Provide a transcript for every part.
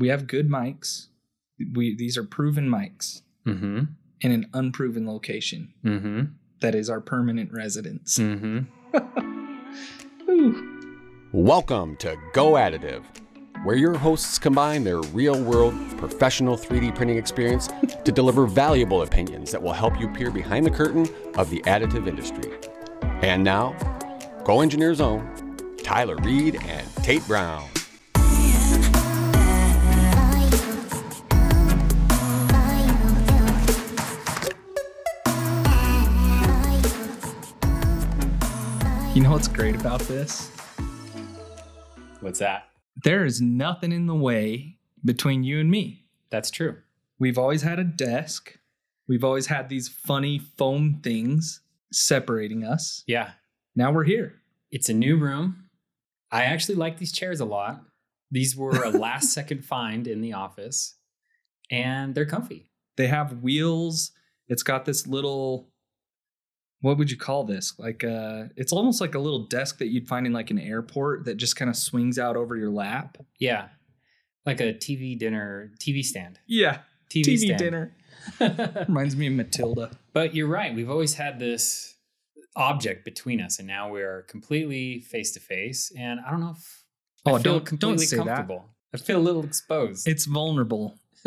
We have good mics. We these are proven mics Mm-hmm. in an unproven location Mm-hmm. that is our permanent residence. Mm-hmm. Welcome to Go Additive, where your hosts combine their real world professional 3D printing experience to deliver valuable opinions that will help you peer behind the curtain of the additive industry. And now, GoEngineer's Own, Tyler Reed and Tate Brown. You know what's great about this? What's that? There is nothing in the way between you and me. That's true. We've always had a desk. We've always had these funny foam things separating us. Yeah. Now we're here. It's a new room. I actually like these chairs a lot. These were a last second find in the office, and they're comfy. They have wheels. It's got this little what would you call this? Like uh it's almost like a little desk that you'd find in like an airport that just kind of swings out over your lap. Yeah. Like a TV dinner, TV stand. Yeah. TV, TV stand. dinner. Reminds me of Matilda. But you're right. We've always had this object between us, and now we're completely face to face. And I don't know if Oh, I feel don't- don't completely say that. I feel a little exposed. It's vulnerable.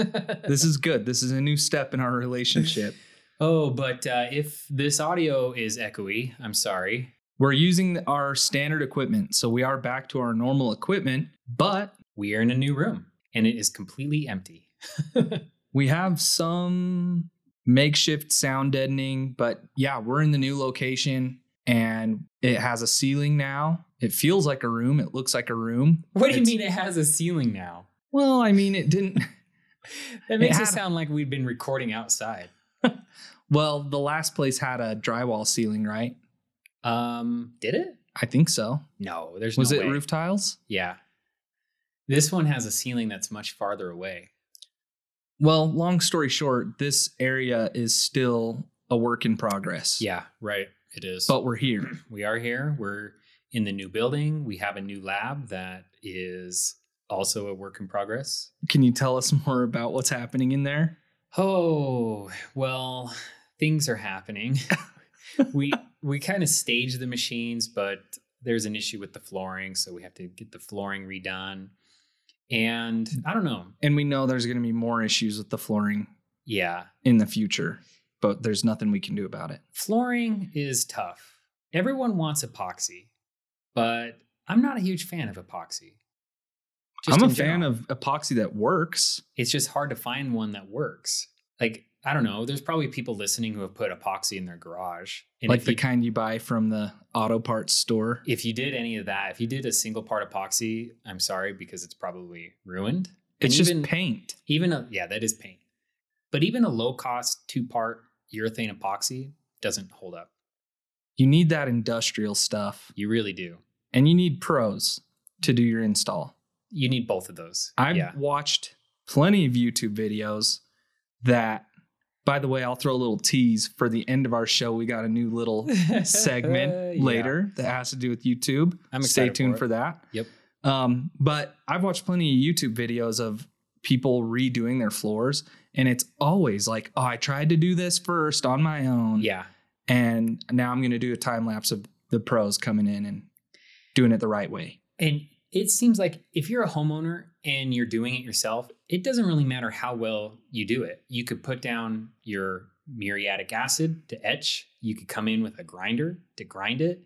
This is good. This is a new step in our relationship. oh, but uh, if this audio is echoey, I'm sorry. We're using our standard equipment, so we are back to our normal equipment, but We are in a new room, and it is completely empty. we have some makeshift sound deadening. But yeah, we're in the new location and it has a ceiling now. It feels like a room. It looks like a room. What do you It's- mean it has a ceiling now? Well, I mean, it didn't. That makes it, had- sound like we've been recording outside. Well, the last place had a drywall ceiling, right? Um, did it? I think so. No, there's Was no it way. roof tiles? Yeah. This one has a ceiling that's much farther away. Well, long story short, this area is still a work in progress. Yeah, right. It is. But we're here. we are here. We're in the new building. We have a new lab that is also a work in progress. Can you tell us more about what's happening in there? Oh, well, things are happening. we we kind of stage the machines, but there's an issue with the flooring, so we have to get the flooring redone. And mm. I don't know. And we know there's going to be more issues with the flooring Yeah, in the future, but there's nothing we can do about it. flooring is tough. Everyone wants epoxy, but I'm not a huge fan of epoxy. Just I'm a fan general. of epoxy that works. it's just hard to find one that works. Like, I don't know. There's probably people listening who have put epoxy in their garage. And like the you, kind you buy from the auto parts store. if you did any of that, if you did a single part epoxy, I'm sorry because it's probably ruined. It's And just even, paint. even a, yeah, that is paint. But even a low cost two part urethane epoxy doesn't hold up. You need that industrial stuff You really do. and you need pros to do your install. You need both of those. I've yeah. watched plenty of YouTube videos that, by the way, I'll throw a little tease for the end of our show. We got a new little segment Yeah. later that has to do with YouTube. I'm Stay tuned for for, that. Yep. Um, but I've watched plenty of YouTube videos of people redoing their floors, and it's always like, oh, I tried to do this first on my own. Yeah. And now I'm going to do a time lapse of the pros coming in and doing it the right way. And it seems like if you're a homeowner and you're doing it yourself, it doesn't really matter how well you do it. You could put down your muriatic acid to etch, you could come in with a grinder to grind it,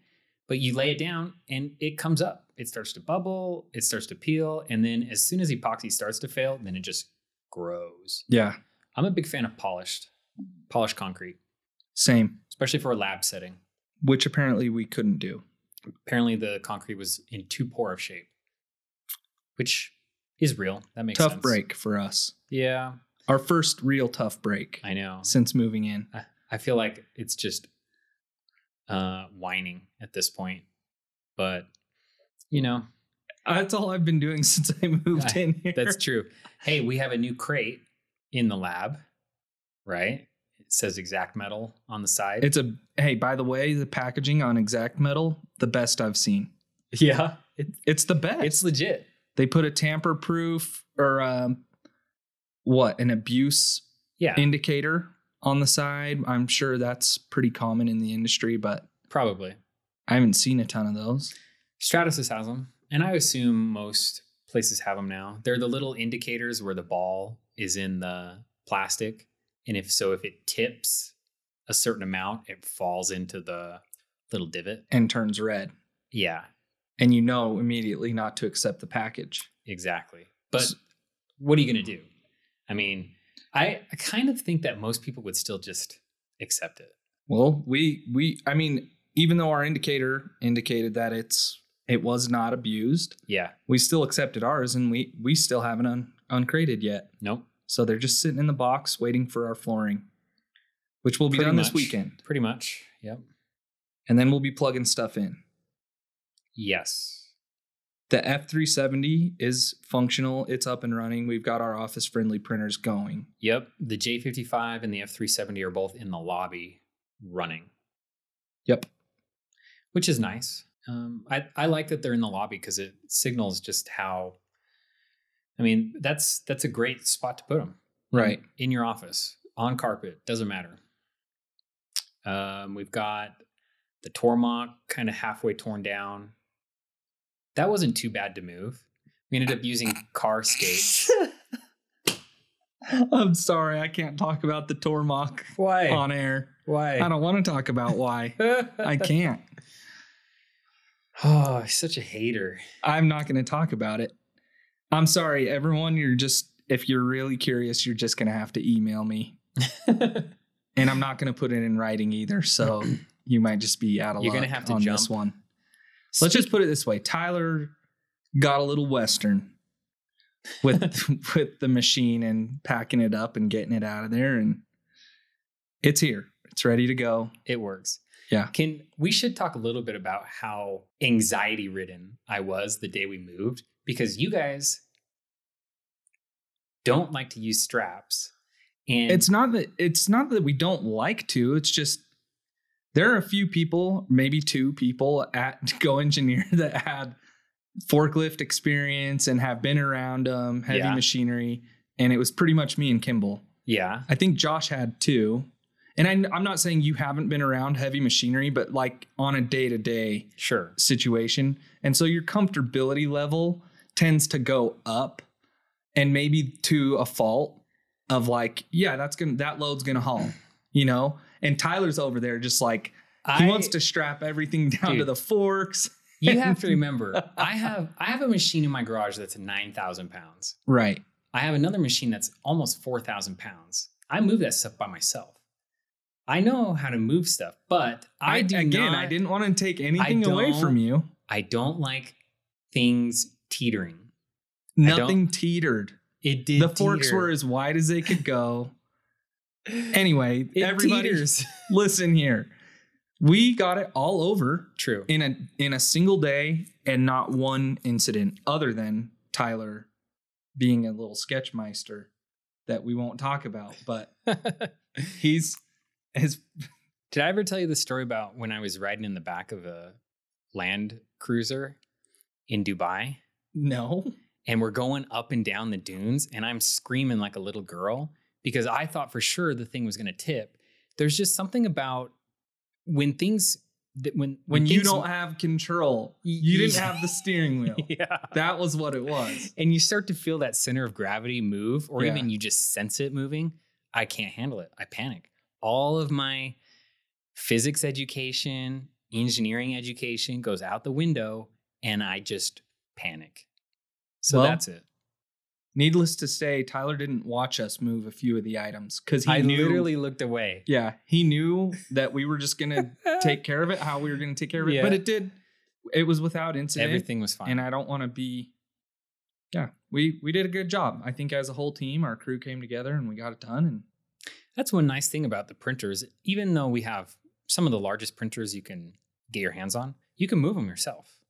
but you lay it down and it comes up. It starts to bubble, it starts to peel, and then as soon as epoxy starts to fail, then it just grows. Yeah. I'm a big fan of polished, polished concrete, Same, especially for a lab setting. which apparently we couldn't do. Apparently, the concrete was in too poor of shape, which is real. That makes tough sense. break for us. Yeah, Our first real tough break I know. since moving in. I, I feel like it's just uh, whining at this point, but you know That's all I've been doing since I moved I- in here. that's true. hey, we have a new crate in the lab, right? It says Xact Metal on the side. It's a hey, by the way, the packaging on Xact Metal, the best I've seen. yeah, it, It's the best. it's legit. They put a tamper proof or um, what an abuse Yeah, indicator on the side. I'm sure that's pretty common in the industry, but probably. I haven't seen a ton of those. Stratasys has them, and I assume most places have them now. They're the little indicators where the ball is in the plastic, and if so, if it tips a certain amount, it falls into the little divot. and turns red. Yeah, And you know immediately not to accept the package. exactly. But what are you going to do? I mean, I, I kind of think that most people would still just accept it. Well, we we I mean, even though our indicator indicated that it's it was not abused, Yeah. we still accepted ours and we we still haven't un, uncrated yet. Nope. So they're just sitting in the box waiting for our flooring, which will be Pretty done this weekend. Pretty much. Yep. And then we'll be plugging stuff in. Yes. The F370 is functional, it's up and running. We've got our office friendly printers going. Yep. The J55 and the F370 are both in the lobby running. Yep. which is nice. Um, I I like that they're in the lobby because it signals just how. I mean, that's that's a great spot to put them. Right. in your office on carpet doesn't matter. Um, we've got the Tormach kind of halfway torn down. That wasn't too bad to move. We ended up using car skates. I'm sorry, I can't talk about the Tormach Why? on air. Why? I don't want to talk about why. I can't. Oh, such a hater. I'm not going to talk about it. I'm sorry, everyone. You're just, if you're really curious, you're just going to have to email me. And I'm not going to put it in writing either. So you might just be out of You're luck gonna have to on this one. Let's just put it this way Tyler got a little Western with with the machine and packing it up and getting it out of there. And it's here, it's ready to go. It works. Yeah. Can we should talk a little bit about how anxiety ridden I was the day we moved because you guys don't like to use straps. And it's not that it's not that we don't like to it's just there are a few people maybe two people at GoEngineer that had forklift experience and have been around um, heavy Yeah. machinery and it was pretty much me and kimball yeah, i think josh had too and I, i'm not saying you haven't been around heavy machinery but like on a day-to-day sure. situation. And so your comfortability level tends to go up and maybe to a fault of like, yeah, that's going to that load's going to haul, you know? And Tyler's over there just like he I- wants to strap everything down to the forks. You have to remember, I have I have a machine in my garage that's nine thousand pounds. Right. I have another machine that's almost four thousand pounds. I move that stuff by myself. I know how to move stuff, but I, I, do again, not, I didn't want to take anything away from you. I don't like things teetering. Nothing teetered. It did. The forks were as wide as they could go. Anyway, It everybody teeters. listen here. We got it all over True. in a in a single day and not one incident other than Tyler being a little sketchmeister that we won't talk about but he's his Did I ever tell you the story about when I was riding in the back of a Land Cruiser in Dubai? no and we're going up and down the dunes and i'm screaming like a little girl because i thought for sure the thing was going to tip. There's just something about when things that when when you don't have control you didn't have the steering wheel. Yeah. That was what it was. And you start to feel that center of gravity move or Yeah. even you just sense it moving i can't handle it. I panic. All of my physics education engineering education goes out the window and i just panic. So Well, that's it needless to say Tyler didn't watch us move a few of the items cuz he i knew literally looked away yeah he knew that we were just going to take care of it how we were going to take care of it Yeah. but it did it was without incident Everything was fine. and I don't want to be. Yeah, we we did a good job. I think as a whole team, our crew came together and we got it done. And That's one nice thing about the printers. Even though we have some of the largest printers you can get your hands on, you can move them yourself.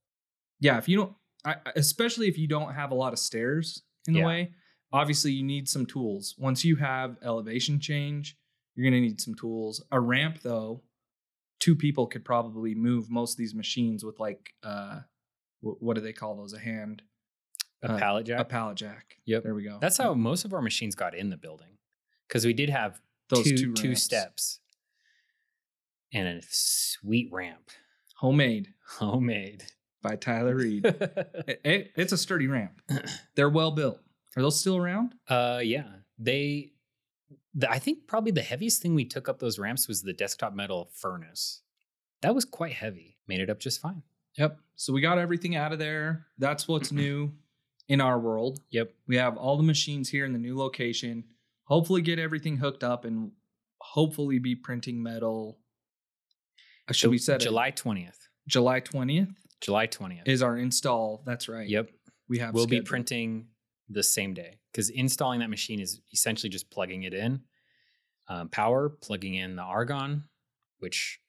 yeah, if you don't, I, especially if you don't have a lot of stairs in the Yeah. way, obviously you need some tools. Once you have elevation change, you're gonna need some tools. A ramp though, two people could probably move most of these machines with like uh, wh- what do they call those? A hand. A Uh, pallet jack. a pallet jack. Yep. There we go. That's how most of our machines got in the building, because we did have those two two, two steps and a sweet ramp, homemade homemade. By Tyler Reed. It- it- it's a sturdy ramp. They're well built. Are those still around? uh, yeah, they. The, I think probably the heaviest thing we took up those ramps was the desktop metal furnace. That was quite heavy. Made it up just fine. Yep. So we got everything out of there. That's what's new in our world. Yep. We have all the machines here in the new location. Hopefully, get everything hooked up and hopefully be printing metal. Should we set? July twentieth? July 20th July twentieth. is our install. That's right. Yep. We have we'll be printing the same day because installing that machine is essentially just plugging it in um, power plugging in the argon which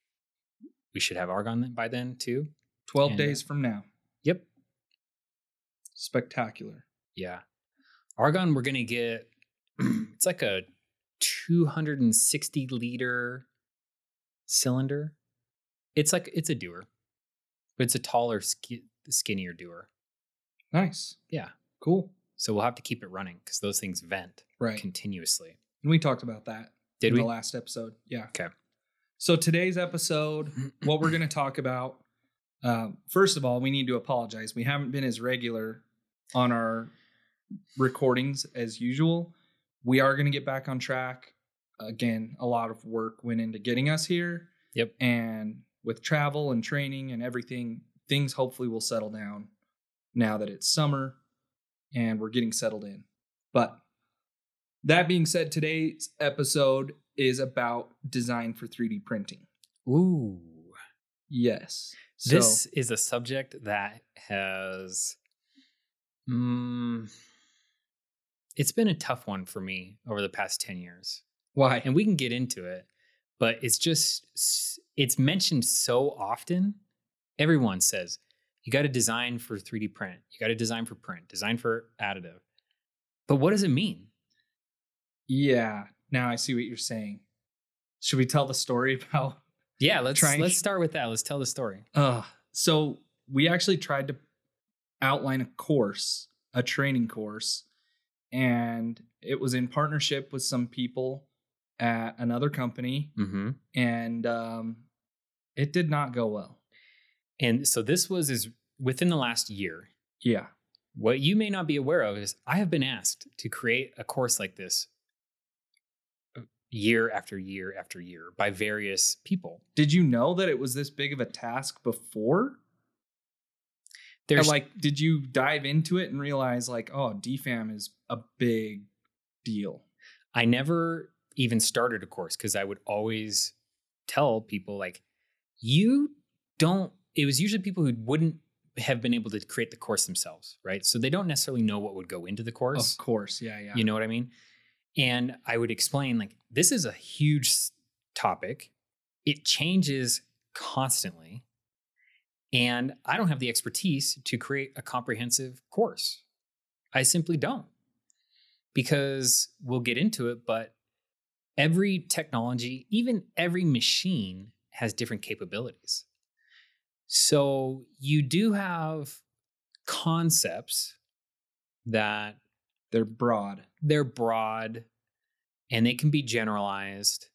we should have argon by then too 12 and, days from now. yep Spectacular. yeah argon we're gonna get it's like a 260 liter cylinder it's like it's a dewar it's a taller ski- skinnier dewar Nice. yeah Cool. so we'll have to keep it running because those things vent Right. continuously And we talked about that did in we the last episode. Yeah. Okay. So today's episode, what we're going to talk about, uh, first of all, we need to apologize. We haven't been as regular on our recordings as usual. We are going to get back on track. Again, a lot of work went into getting us here. Yep. And with travel and training and everything, things hopefully will settle down now that it's summer and we're getting settled in. But that being said, today's episode is about design for 3D printing. Ooh. Yes. So, This is a subject that has mm, it's been a tough one for me over the past 10 years. why? And we can get into it, but it's just it's mentioned so often. Everyone says you got to design for 3D print. You got to design for print, design for additive. But what does it mean? Yeah. Now I see what you're saying. Should we tell the story about Yeah, let's Trying- let's start with that. Let's tell the story. Uh, so we actually tried to outline a course, a training course, and it was in partnership with some people at another company, Mm-hmm. and um, it did not go well. And so this was is within the last year. Yeah. What you may not be aware of is I have been asked to create a course like this uh, year after year after year by various people. Did you know that it was this big of a task before? There's like, did you dive into it and realize, like, oh, DFAM is a big deal? I never even started a course because I would always tell people like you don't it was usually people who wouldn't have been able to create the course themselves, right? So they don't necessarily know what would go into the course. Of course. Yeah. Yeah. You know what I mean? And I would explain like this is a huge topic. It changes constantly. And I don't have the expertise to create a comprehensive course. I simply don't. Because we'll get into it, but every technology, even every machine has different capabilities. So you do have concepts that They're broad. they're broad and they can be generalized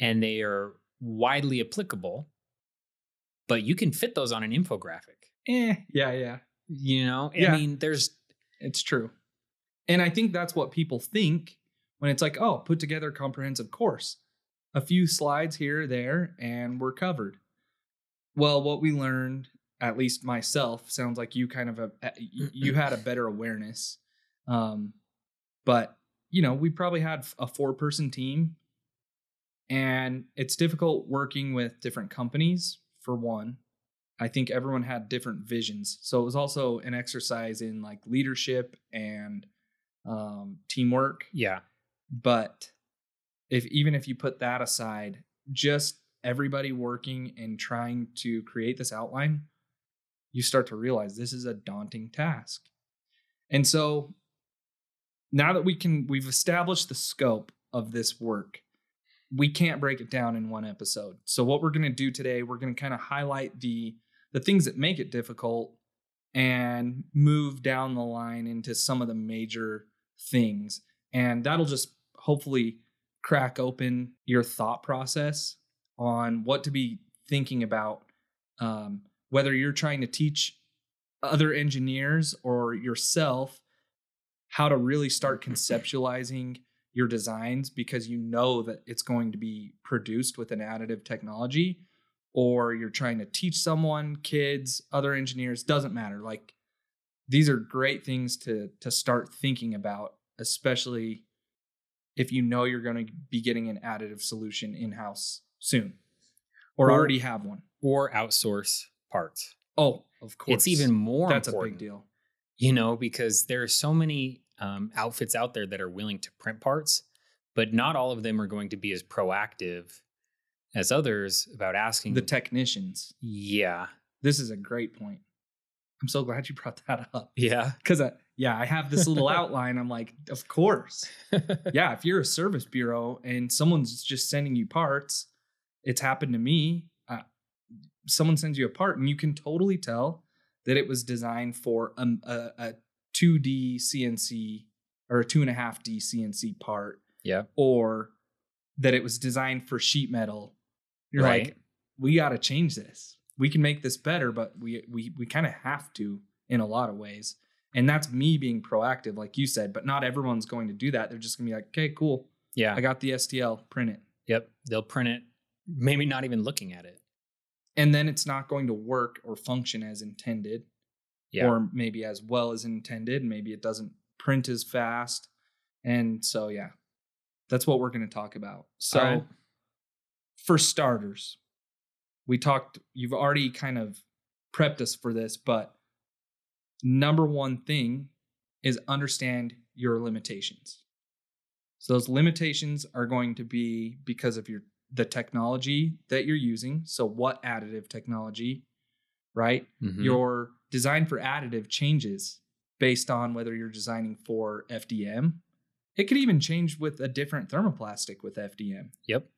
and they are widely applicable but you can fit those on an infographic Eh. Yeah. Yeah. you know Yeah. i mean there's It's true. And I think that's what people think when it's like, oh, put together a comprehensive course. A few slides here or there, and we're covered. Well, what we learned, at least myself, sounds like you kind of a, you you had a better awareness. Um, but you know, we probably had a four person team, and it's difficult working with different companies for one. I think everyone had different visions. So it was also an exercise in like leadership and um, teamwork. yeah But if even if you put that aside, just everybody working and trying to create this outline, you start to realize this is a daunting task. And so now that we can we've established the scope of this work, we can't break it down in one episode. So what we're going to do today, we're going to kind of highlight the the things that make it difficult and move down the line into some of the major things. And that'll just hopefully crack open your thought process on what to be thinking about, um, whether you're trying to teach other engineers or yourself how to really start conceptualizing your designs because you know that it's going to be produced with an additive technology or you're trying to teach someone kids other engineers doesn't matter. Like these are great things to to start thinking about especially if you know you're going to be getting an additive solution in house soon or, Or- already have one. or outsource parts. Oh, of course. It's even more that's important, a big deal. you know, because there are so many um, outfits out there that are willing to print parts, but not all of them are going to be as proactive as others about asking. The technicians. yeah, This is a great point. I'm so glad you brought that up yeah, because yeah, I have this little outline. I'm like, of course. yeah, if you're a service bureau and someone's just sending you parts, it's happened to me. Uh, someone sends you a part, and you can totally tell that it was designed for um, a, a 2D CNC or a two and a half D CNC part, yeah, or that it was designed for sheet metal. You're Right. like, we got to change this. We can make this better, but we we we kind of have to in a lot of ways. And that's me being proactive, like you said. But not everyone's going to do that. They're just gonna be like, okay, cool. yeah. I got the STL, print it. Yep, they'll print it, maybe not even looking at it. And then it's not going to work or function as intended, Yeah, or maybe as well as intended. Maybe it doesn't print as fast. And so, yeah, that's what we're going to talk about. So, right. for starters, we talked, you've already kind of prepped us for this, but number one thing is understand your limitations. So those limitations are going to be because of your the technology that you're using. So what additive technology, right? Mhm. Your design for additive changes based on whether you're designing for FDM. It could even change with a different thermoplastic with FDM. yep,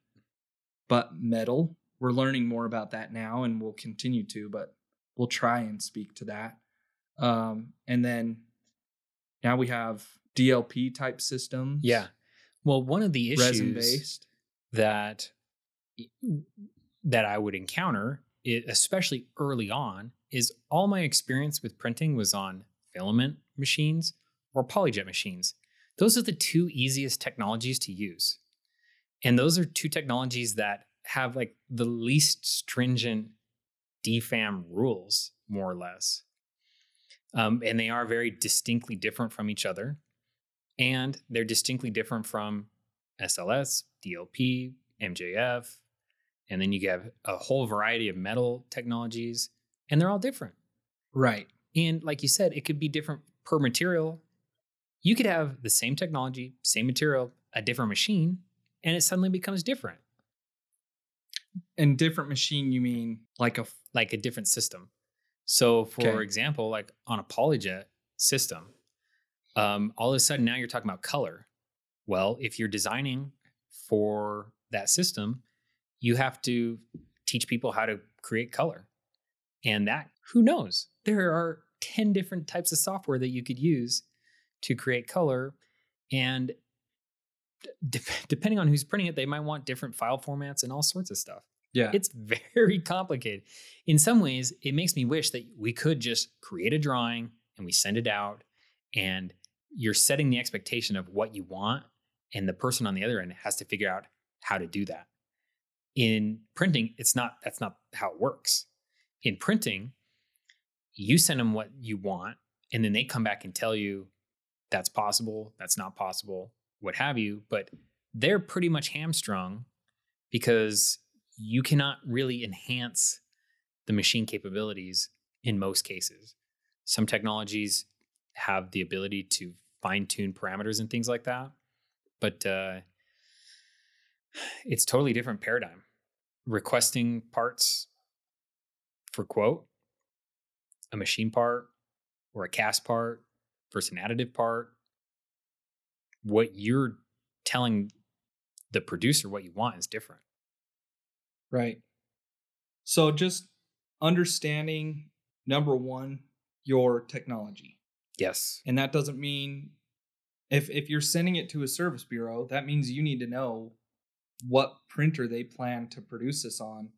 But metal, we're learning more about that now and we'll continue to, but we'll try and speak to that. Um, and then now we have DLP type systems. yeah. Well, one of the issues based. that that I would encounter, it, especially early on, is all my experience with printing was on filament machines or polyjet machines. Those are the two easiest technologies to use. And those are two technologies that have like the least stringent DFAM rules, more or less. Um, and they are very distinctly different from each other. And they're distinctly different from SLS, DLP, MJF, and then you have a whole variety of metal technologies, and they're all different. Right. And like you said, it could be different per material. You could have the same technology, same material, a different machine, and it suddenly becomes different, And different machine, you mean like a like a different system. So, for Okay. example, like on a polyjet system, um, all of a sudden now you're talking about color. Well, if you're designing for that system, you have to teach people how to create color. And that, who knows? There are 10 different types of software that you could use to create color. And de- depending on who's printing it, they might want different file formats and all sorts of stuff. Yeah. It's very complicated. In some ways, it makes me wish that we could just create a drawing and we send it out, and you're setting the expectation of what you want, and the person on the other end has to figure out how to do that. In printing, it's not that's not how it works. In printing, you send them what you want, and then they come back and tell you that's possible, that's not possible, what have you. But they're pretty much hamstrung because you cannot really enhance the machine capabilities in most cases. Some technologies have the ability to fine tune parameters and things like that, but uh, it's totally different paradigm. Requesting parts for quote, a machine part or a cast part versus an additive part. What you're telling the producer what you want is different. Right. So just understanding number one, your technology. Yes. And that doesn't mean if if you're sending it to a service bureau, that means you need to know what printer they plan to produce this on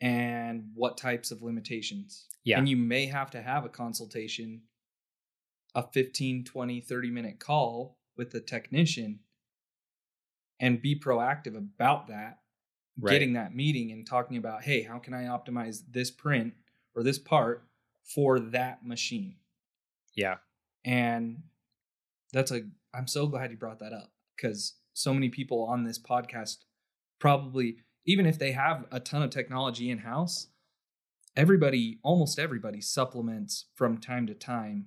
and what types of limitations. Yeah. And you may have to have a consultation, a 15, 20, 30 minute call with the technician and be proactive about that, Right. getting that meeting and talking about, hey, how can I optimize this print or this part for that machine? Yeah. And that's a, I'm so glad you brought that up because so many people on this podcast probably, even if they have a ton of technology in house, everybody, almost everybody supplements from time to time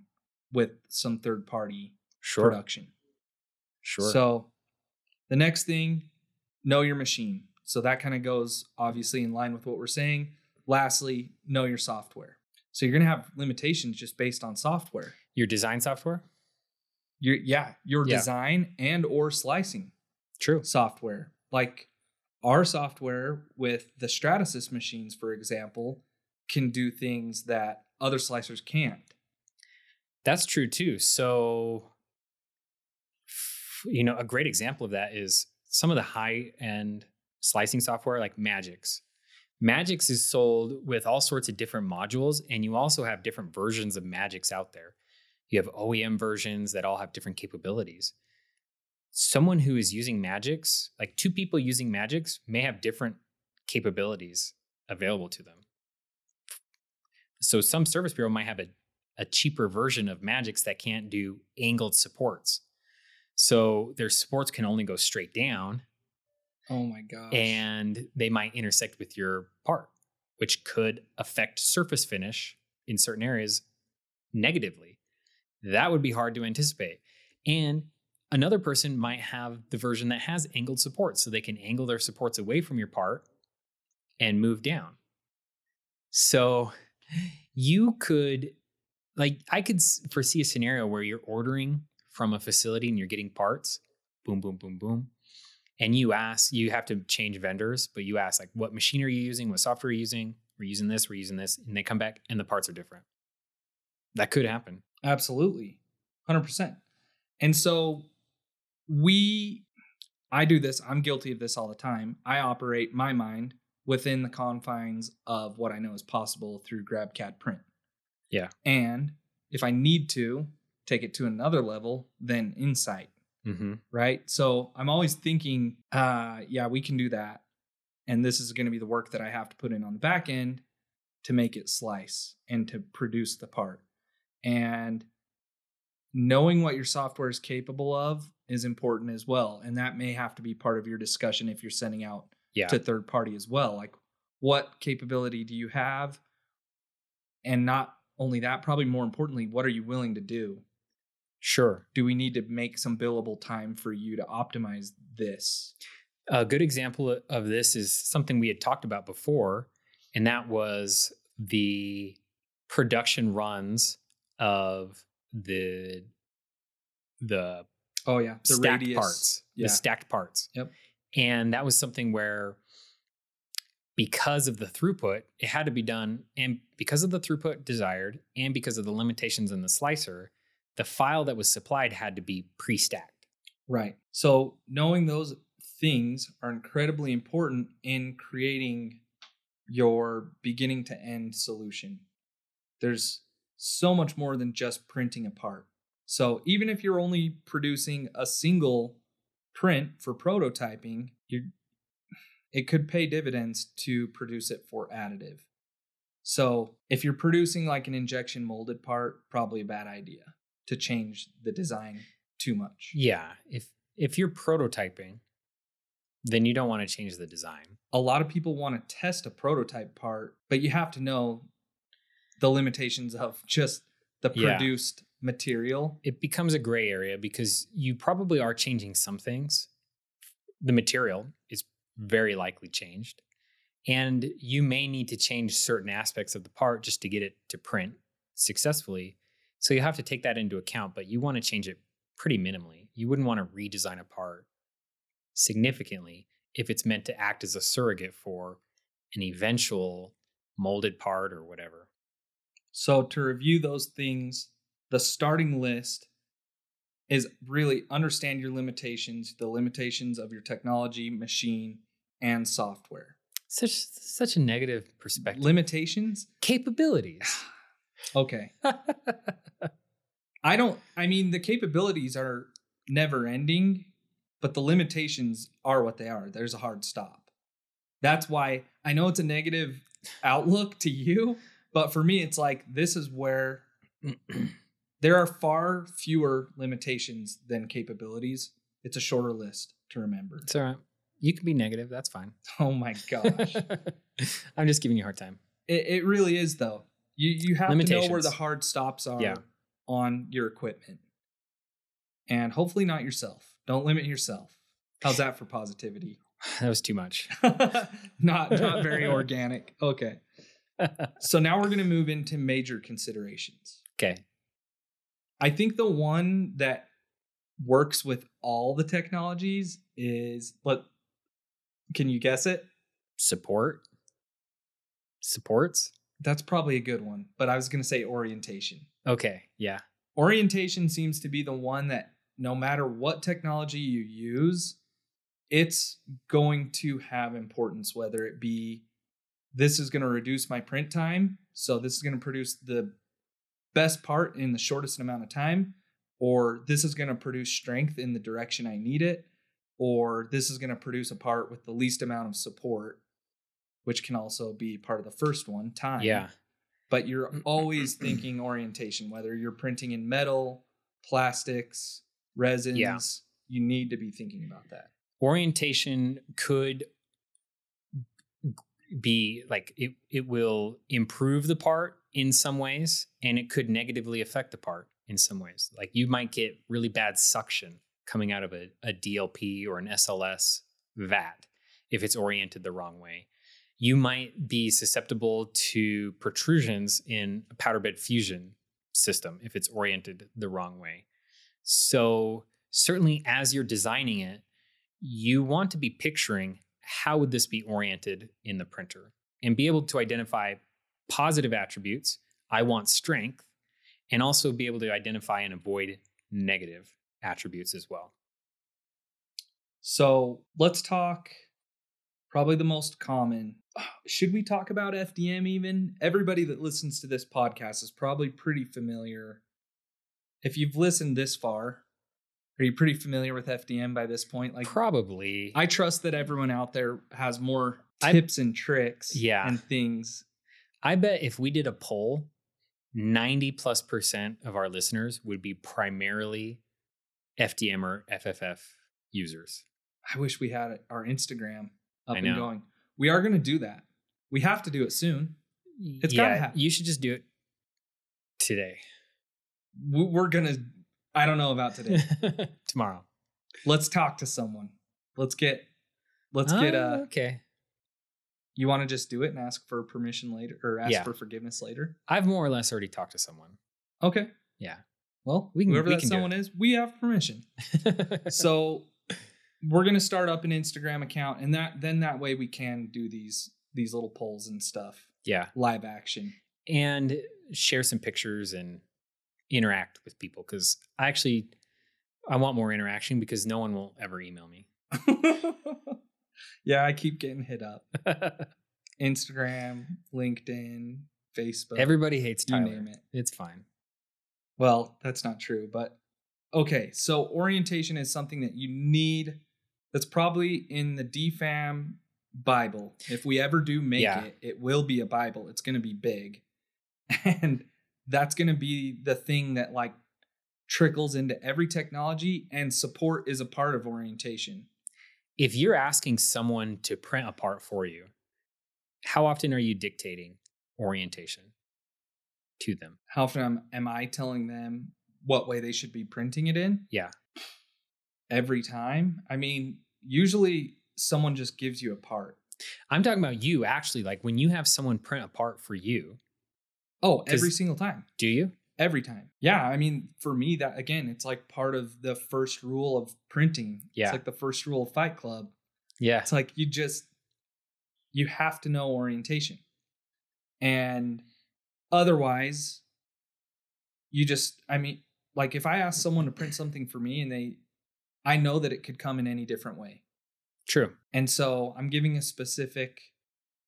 with some third party Sure. production. Sure. So the next thing, know your machine. So that kind of goes obviously in line with what we're saying. Lastly, know your software. So you're going to have limitations just based on software. Your design software? Your yeah, your Yeah. design and or slicing True. software. Like our software with the Stratasys machines, for example, can do things that other slicers can't. That's true too. So, you know, a great example of that is some of the high end slicing software like Magics. Magics is sold with all sorts of different modules, and you also have different versions of Magics out there. You have OEM versions that all have different capabilities. Someone who is using Magics, like two people using Magics, may have different capabilities available to them. So some service bureau might have a a cheaper version of Magics that can't do angled supports. So their supports can only go straight down Oh my gosh. and they might intersect with your part, which could affect surface finish in certain areas negatively. That would be hard to anticipate. And another person might have the version that has angled supports, so they can angle their supports away from your part and move down. So you could, like, I could foresee a scenario where you're ordering from a facility and you're getting parts, boom, boom, boom, boom and you ask you have to change vendors but you ask like what machine are you using what software are you using we're using this we're using this and they come back and the parts are different that could happen Absolutely. 100%. And so we, I do this, I'm guilty of this all the time. I operate my mind within the confines of what I know is possible through GrabCAD print. Yeah. And if I need to take it to another level, then Insight, mm-hmm. right? So I'm always thinking, uh, yeah, we can do that. And this is going to be the work that I have to put in on the back end to make it slice and to produce the part. And knowing what your software is capable of is important as well. And that may have to be part of your discussion if you're sending out yeah to third party as well. Like, what capability do you have? And not only that, probably more importantly, what are you willing to do? Sure Do we need to make some billable time for you to optimize this? a good example of this is something we had talked about before and that was the production runs of the the Oh yeah, the stacked radius. parts, Yeah. the stacked parts. Yep. And that was something where, because of the throughput, it had to be done, and because of the throughput desired, and because of the limitations in the slicer, the file that was supplied had to be pre-stacked. Right. So knowing those things are incredibly important in creating your beginning to end solution. There's so much more than just printing a part. So even if you're only producing a single print for prototyping, you it could pay dividends to produce it for additive. So if you're producing like an injection molded part, probably a bad idea to change the design too much. Yeah, if if you're prototyping, then you don't want to change the design. a lot of people want to test a prototype part, but you have to know the limitations of just the Yeah. produced material. It becomes a gray area because you probably are changing some things. The material is very likely changed. And you may need to change certain aspects of the part just to get it to print successfully. So you have to take that into account, but you want to change it pretty minimally. You wouldn't want to redesign a part significantly if it's meant to act as a surrogate for an eventual molded part or whatever. So to review those things, the starting list is really understand your limitations, the limitations of your technology, machine, and software. Such such a negative perspective. Limitations? Capabilities. Okay. I don't I mean the capabilities are never ending, but the limitations are what they are. There's a hard stop. That's why I know it's a negative outlook to you, but for me it's like this is where there are far fewer limitations than capabilities. It's a shorter list to remember. it's all right. You can be negative. That's fine. Oh my gosh. I'm just giving you a hard time. it, it really is though. You you have to know where the hard stops are Yeah. on your equipment. And hopefully not yourself. Don't limit yourself. How's that for positivity? That was too much. not not very organic. Okay. So now we're going to move into major considerations. Okay. I think the one that works with all the technologies is but can you guess it? Support. Supports. That's probably a good one, but I was going to say orientation. Okay. Yeah. Orientation seems to be the one that no matter what technology you use, it's going to have importance, whether it be this is going to reduce my print time. So this is going to produce the best part in the shortest amount of time, or this is going to produce strength in the direction I need it, or this is going to produce a part with the least amount of support, which can also be part of the first one, time Yeah. but you're always thinking orientation whether you're printing in metal plastics resins yeah. you need to be thinking about that Orientation could be like it, it will improve the part in some ways and it could negatively affect the part in some ways. Like you might get really bad suction coming out of a, a DLP or an SLS vat if it's oriented the wrong way. You might be susceptible to protrusions in a powder bed fusion system if it's oriented the wrong way. So certainly as you're designing it, you want to be picturing how would this be oriented in the printer and be able to identify positive attributes. I want strength and also be able to identify and avoid negative attributes as well. so let's talk probably the most common should we talk about fdm even everybody that listens to this podcast is probably pretty familiar if you've listened this far are you pretty familiar with fdm by this point like Probably. I trust that everyone out there has more I- tips and tricks Yeah. and things. I bet if we did a poll, 90 plus percent of our listeners would be primarily FDM or FFF users. I wish we had our Instagram up and going. We are going to do that. We have to do it soon. It's gotta happen. You should just do it today. We're going to, I don't know about today. Tomorrow. Let's talk to someone. Let's get, let's get, Ah, uh, okay. you want to just do it and ask for permission later or ask Yeah. for forgiveness later? I've more or less already talked to someone. Okay. Yeah. Well, We can- whoever we that someone is, we have permission. so we're gonna start up an Instagram account, and that then that way we can do these these little polls and stuff yeah. live action. And share some pictures and interact with people because I actually I want more interaction because no one will ever email me. yeah, I keep getting hit up. Instagram, LinkedIn, Facebook. Everybody hates you Tyler. name it. It's fine. Well, that's not true, but okay. So orientation is something that you need. That's probably in the DFAM Bible. If we ever do make Yeah. it, it will be a Bible. It's going to be big, and that's going to be the thing that like trickles into every technology. And support is a part of orientation. If you're asking someone to print a part for you, how often are you dictating orientation to them? How often am, am I telling them what way they should be printing it in? Yeah. Every time. I mean, usually someone just gives you a part. I'm talking about you actually, like when you have someone print a part for you, Oh, every single time. do you? Every time. Yeah. I mean, for me, that again, it's like part of the first rule of printing. Yeah. It's like the first rule of Fight Club. Yeah. It's like you just, you have to know orientation. And otherwise, you just, I mean, like if I ask someone to print something for me and they, I know that it could come in any different way. True. And so I'm giving a specific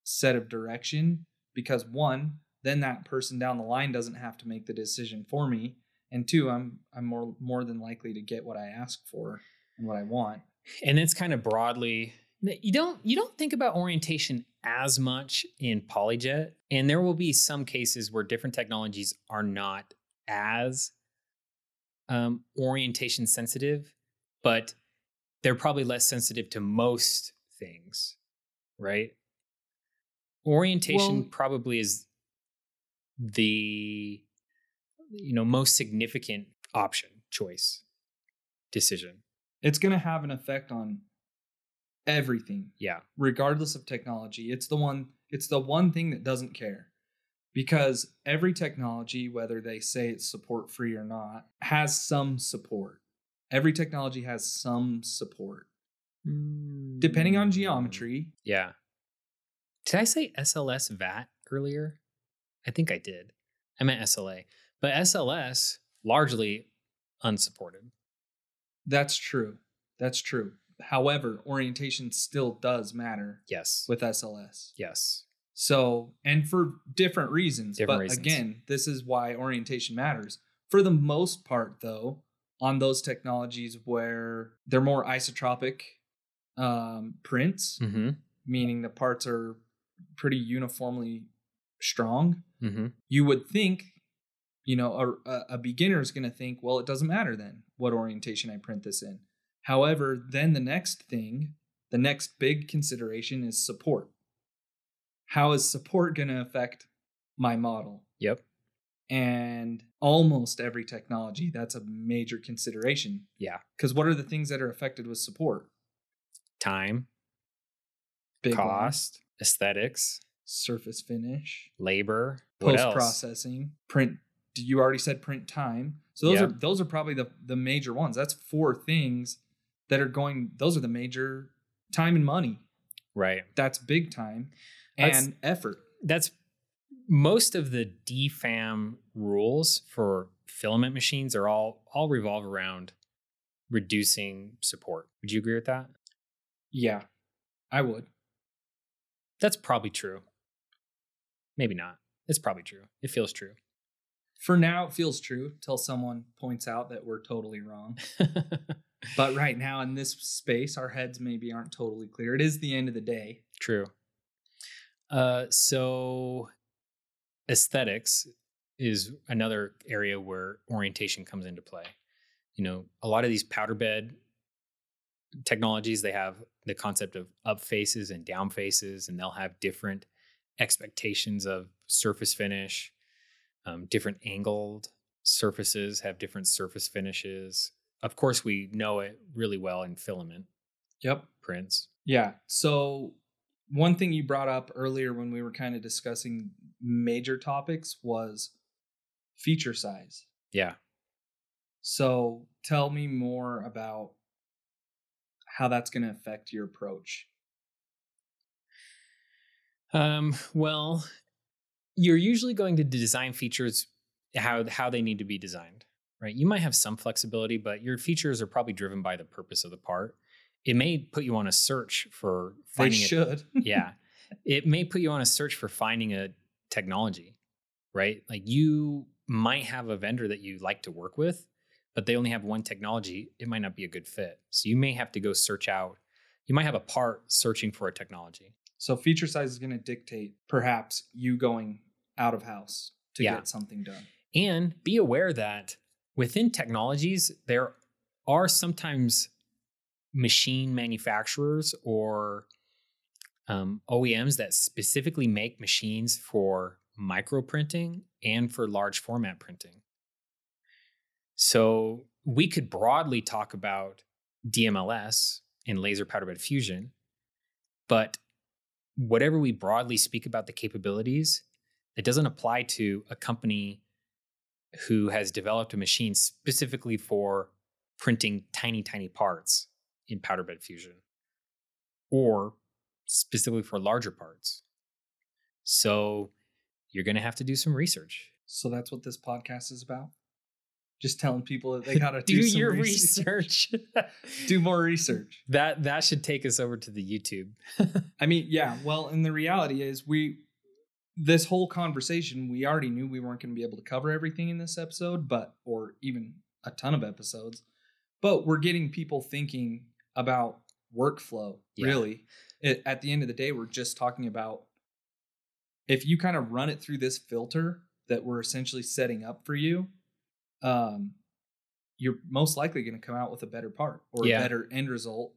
set of direction because one, then that person down the line doesn't have to make the decision for me. And two, I'm I'm more more than likely to get what I ask for and what I want. And it's kind of broadly you don't you don't think about orientation as much in polyjet and there will be some cases where different technologies are not as um, orientation sensitive but they're probably less sensitive to most things right orientation Well- probably is the you know most significant option choice decision It's going to have an effect on everything yeah regardless of technology. It's the one it's the one thing that doesn't care. Because every technology whether they say it's support free or not has some support. Every technology has some support. Depending on Mm. geometry, Yeah. Did I say SLS VAT earlier? I think I did. I meant SLA. But SLS largely unsupported. that's true. That's true. However, orientation still does matter Yes. with SLS. yes. So, and for different reasons. Different but reasons. again, this is why orientation matters. For the most part, though, on those technologies where they're more isotropic um, prints, Mm-hmm. meaning the parts are pretty uniformly strong, Mm-hmm. you would think, you know, a, a- a beginner is going to think, well, it doesn't matter then what orientation I print this in. However, then the next thing, the next big consideration is support. How is support going to affect my model? Yep. And almost every technology, that's a major consideration. Yeah. Because what are the things that are affected with support? Time, Big one. cost, aesthetics, surface finish, labor, post processing, print. You already said print time. So those are those are probably the the major ones. That's four things that are going. Those are the major time and money. Right. That's big time That's- and effort. That's most of the DFAM rules for filament machines are all all revolve around reducing support. Would you agree with that? Yeah, I would. That's probably true. Maybe not. It's probably true. It feels true. For now, it feels true till someone points out that we're totally wrong. But right now, in this space, our heads maybe aren't totally clear. It is the end of the day. true. Uh, so aesthetics is another area where orientation comes into play. You know, a lot of these powder bed technologies, they have the concept of up faces and down faces, and they'll have different expectations of surface finish. Um, different angled surfaces have different surface finishes. Of course, we know it really well in filament Yep. prints. Yeah. So one thing you brought up earlier when we were kind of discussing major topics was feature size. Yeah. So tell me more about how that's going to affect your approach. Um, well, you're usually going to design features how how they need to be designed, right? You might have some flexibility, but your features are probably driven by the purpose of the part. It may put you on a search for They finding a, should. yeah. It may put you on a search for finding a technology, right? Like you might have a vendor that you like to work with, but they only have one technology. It might not be a good fit. So you may have to go search out. You might have a part searching for a technology. so feature size is going to dictate perhaps you going out of house to Yeah. get something done. And be aware that within technologies, there are sometimes machine manufacturers or um, OEMs that specifically make machines for micro printing and for large format printing. So we could broadly talk about DMLS and laser powder bed fusion, but whatever we broadly speak about the capabilities, it doesn't apply to a company who has developed a machine specifically for printing tiny, tiny parts in powder bed fusion or specifically for larger parts. So you're going to have to do some research. So that's what this podcast is about. Just telling people that they gotta do, Do some your research. research. do more research. that that should take us over to the YouTube. I mean, yeah. Well, and the reality is, we this whole conversation, we already knew we weren't going to be able to cover everything in this episode, but or even a ton of episodes. But we're getting people thinking about workflow. Yeah. Really, it, at the end of the day, we're just talking about if you kind of run it through this filter that we're essentially setting up for you. Um, you're most likely going to come out with a better part or Yeah. a better end result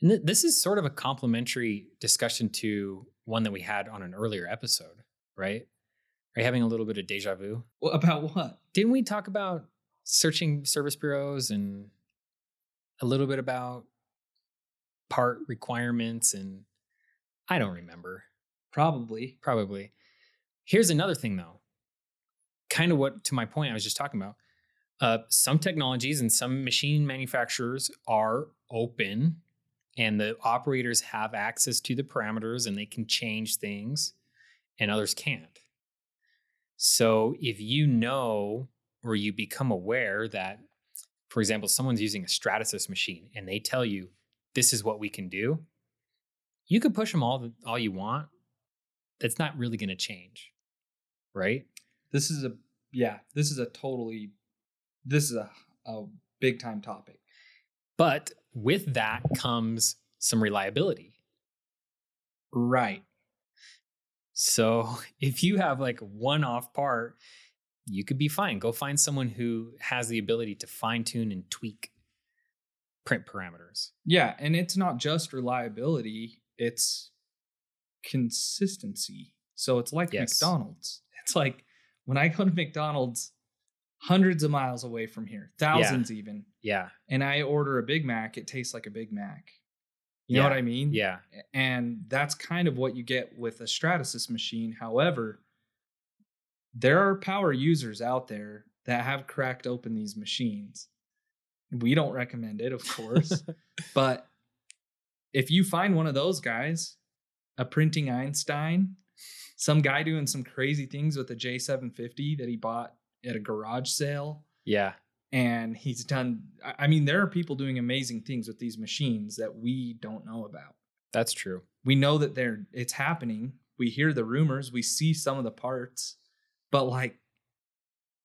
And th- this is sort of a complementary discussion to one that we had on an earlier episode, right? Are you having a little bit of deja vu? Well, about what? Didn't we talk about searching service bureaus and a little bit about part requirements and I don't remember. Probably. Probably. Here's another thing though. Kind of what to my point I was just talking about. Uh, some technologies and some machine manufacturers are open and the operators have access to the parameters and they can change things and others can't. So if you know or you become aware that, for example, someone's using a Stratasys machine and they tell you this is what we can do, you can push them all all you want. That's not really going to change, right? This is a yeah, this is a totally this is a a big time topic. But with that comes some reliability. Right. So if you have like one off part, you could be fine. Go find someone who has the ability to fine tune and tweak print parameters. Yeah, and it's not just reliability, it's consistency. So it's like Yes. McDonald's. It's like when I go to McDonald's hundreds of miles away from here, thousands even, Yeah. and I order a Big Mac, it tastes like a Big Mac. You know what I mean? Yeah. and that's kind of what you get with a Stratasys machine. However, there are power users out there that have cracked open these machines. We don't recommend it, of course, but if you find one of those guys, a printing Einstein, some guy doing some crazy things with a J750 that he bought at a garage sale, Yeah. and he's done I mean there are people doing amazing things with these machines that we don't know about That's true. we know that they're it's happening we hear the rumors we see some of the parts but like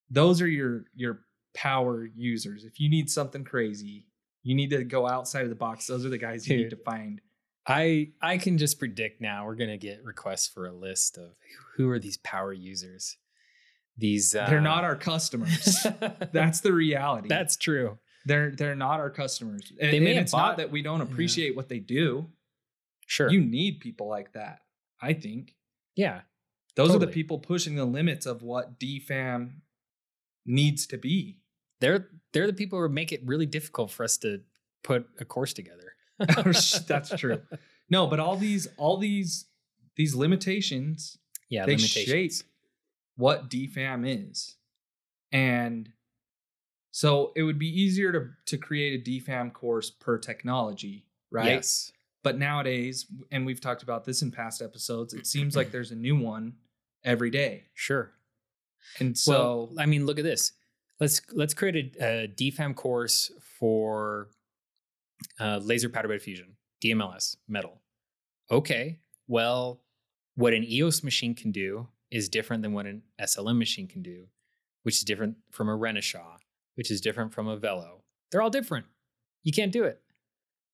those are your your power users. If you need something crazy you need to go outside of the box. Those are the guys you need to find. I I can just predict now we're gonna get requests for a list of who are these power users. These uh, they're not our customers. That's the reality. That's true. they're they're not our customers. And, They may and it's bought- not that we don't appreciate what they do. Sure. you need people like that i think. Yeah. Those are the people pushing the limits of what dfam needs to be They're they're the people who make it really difficult for us to put a course together. Oh, that's true. No, but all these all these these limitations Yeah, they limitations. shape what DFAM is. And so it would be easier to to create a DFAM course per technology, right? Yes. But nowadays, and we've talked about this in past episodes, it seems like there's a new one every day. Sure. And so well, I mean, look at this. Let's let's create a, a DFAM course for uh, laser powder bed fusion, DMLS, metal. Okay. Well, what an EOS machine can do is different than what an SLM machine can do, which is different from a Renishaw, which is different from a Velo. They're all different. You can't do it.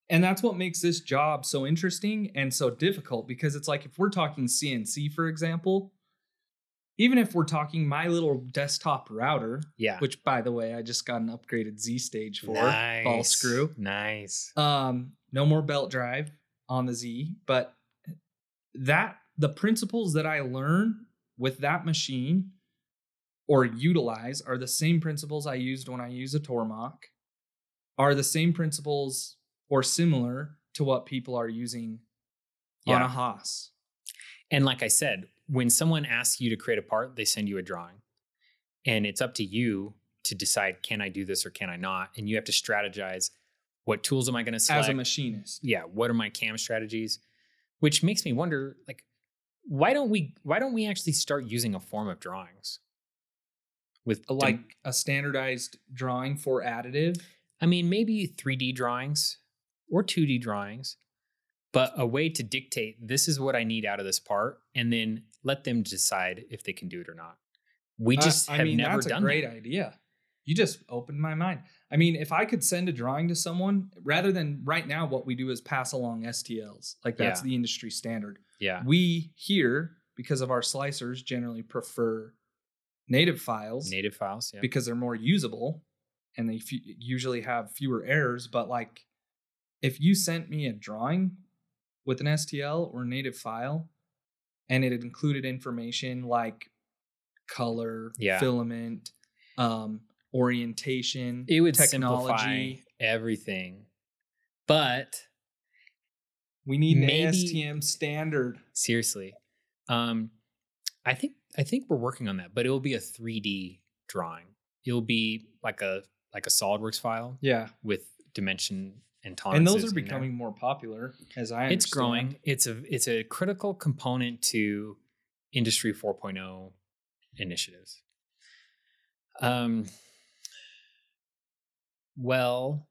And that's what makes this job so interesting and so difficult because it's like if we're talking CNC, for example, even if we're talking my little desktop router, Yeah. which by the way, I just got an upgraded Z stage for nice. ball screw. Nice. Um, no more belt drive on the Z, but that the principles that I learn with that machine or utilize are the same principles I used when I use a Tormach, are the same principles or similar to what people are using on a Haas. And like I said, when someone asks you to create a part, they send you a drawing. And it's up to you to decide can I do this or can I not? And you have to strategize what tools am I going to select? As a machinist. yeah, what are my cam strategies? Which makes me wonder like why don't we why don't we actually start using a form of drawings with like a standardized drawing for additive. I mean, maybe 3D drawings or 2D drawings, but a way to dictate this is what I need out of this part, and then let them decide if they can do it or not. We Uh, just have never that's done a great that. idea. You just opened my mind. I mean, if I could send a drawing to someone rather than right now, what we do is pass along STLs. Like that's Yeah. the industry standard. Yeah. We here, because of our slicers, generally prefer native files Native files. Yeah. because they're more usable and they f- usually have fewer errors. But like, if you sent me a drawing with an STL or native file, and it included information like color, Yeah. filament, um, orientation, it would technology. simplify everything. But We need an Maybe- ASTM standard. seriously, um, I think I think we're working on that, but it will be a 3D drawing. It'll be like a like a SolidWorks file Yeah, with dimension and and those are becoming more popular as I. it's growing. It's a it's a critical component to industry 4.0 initiatives. Um well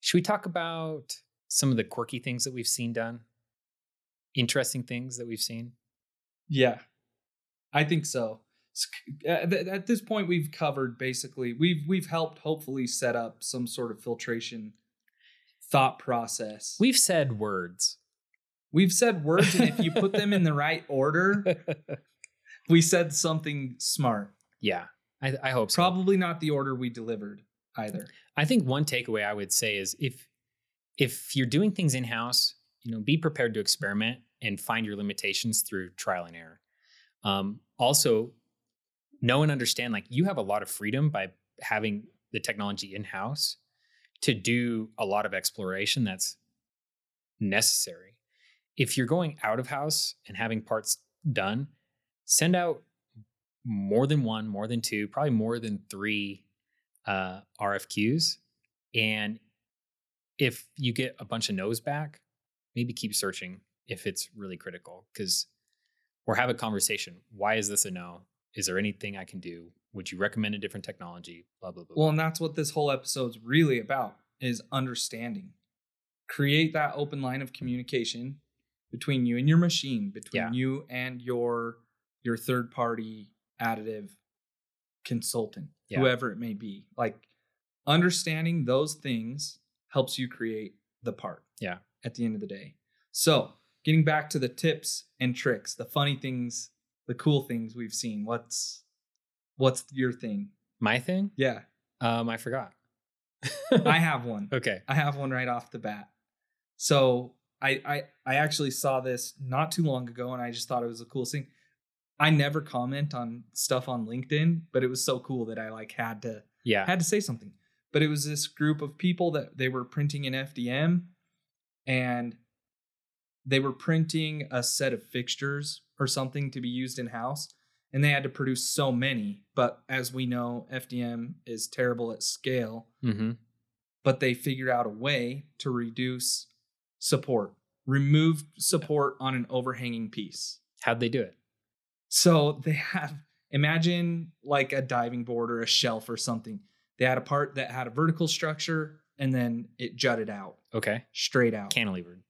should we talk about some of the quirky things that we've seen done? Interesting things that we've seen? Yeah, I think so. At at this point, we've covered basically. We've we've helped hopefully set up some sort of filtration thought process. we've said words we've said words, and if you put them in the right order, we said something smart. yeah i, I hope so Probably not the order we delivered either. I think one takeaway I would say is if if you're doing things in house, you know, be prepared to experiment and find your limitations through trial and error. Um, also, know and understand like you have a lot of freedom by having the technology in house to do a lot of exploration that's necessary. If you're going out of house and having parts done, send out more than one, more than two, probably more than three uh, RFQs. And if you get a bunch of no's back, maybe keep searching if it's really critical because or have a conversation. Why is this a no? Is there anything I can do? Would you recommend a different technology? Blah blah blah. Well, and that's what this whole episode's really about is understanding. Create that open line of communication between you and your machine, between Yeah. you and your your third party additive consultant, Yeah. whoever it may be. Like understanding those things helps you create the part. Yeah. At the end of the day. So, getting back to the tips and tricks, the funny things, the cool things we've seen. What's what's your thing? My thing? Yeah. Um, I forgot. I have one. okay. I have one right off the bat. So I I I actually saw this not too long ago, and I just thought it was the coolest thing. I never comment on stuff on LinkedIn, but it was so cool that I like had to Yeah. had to say something. But it was this group of people that they were printing in FDM, and they were printing a set of fixtures or something to be used in house, and they had to produce so many. But as we know, FDM is terrible at scale Mm-hmm. but they figured out a way to reduce support, remove support on an overhanging piece. How'd they do it? So they have, imagine like a diving board or a shelf or something. They had a part that had a vertical structure and then it jutted out Okay. straight out. Cantilevered.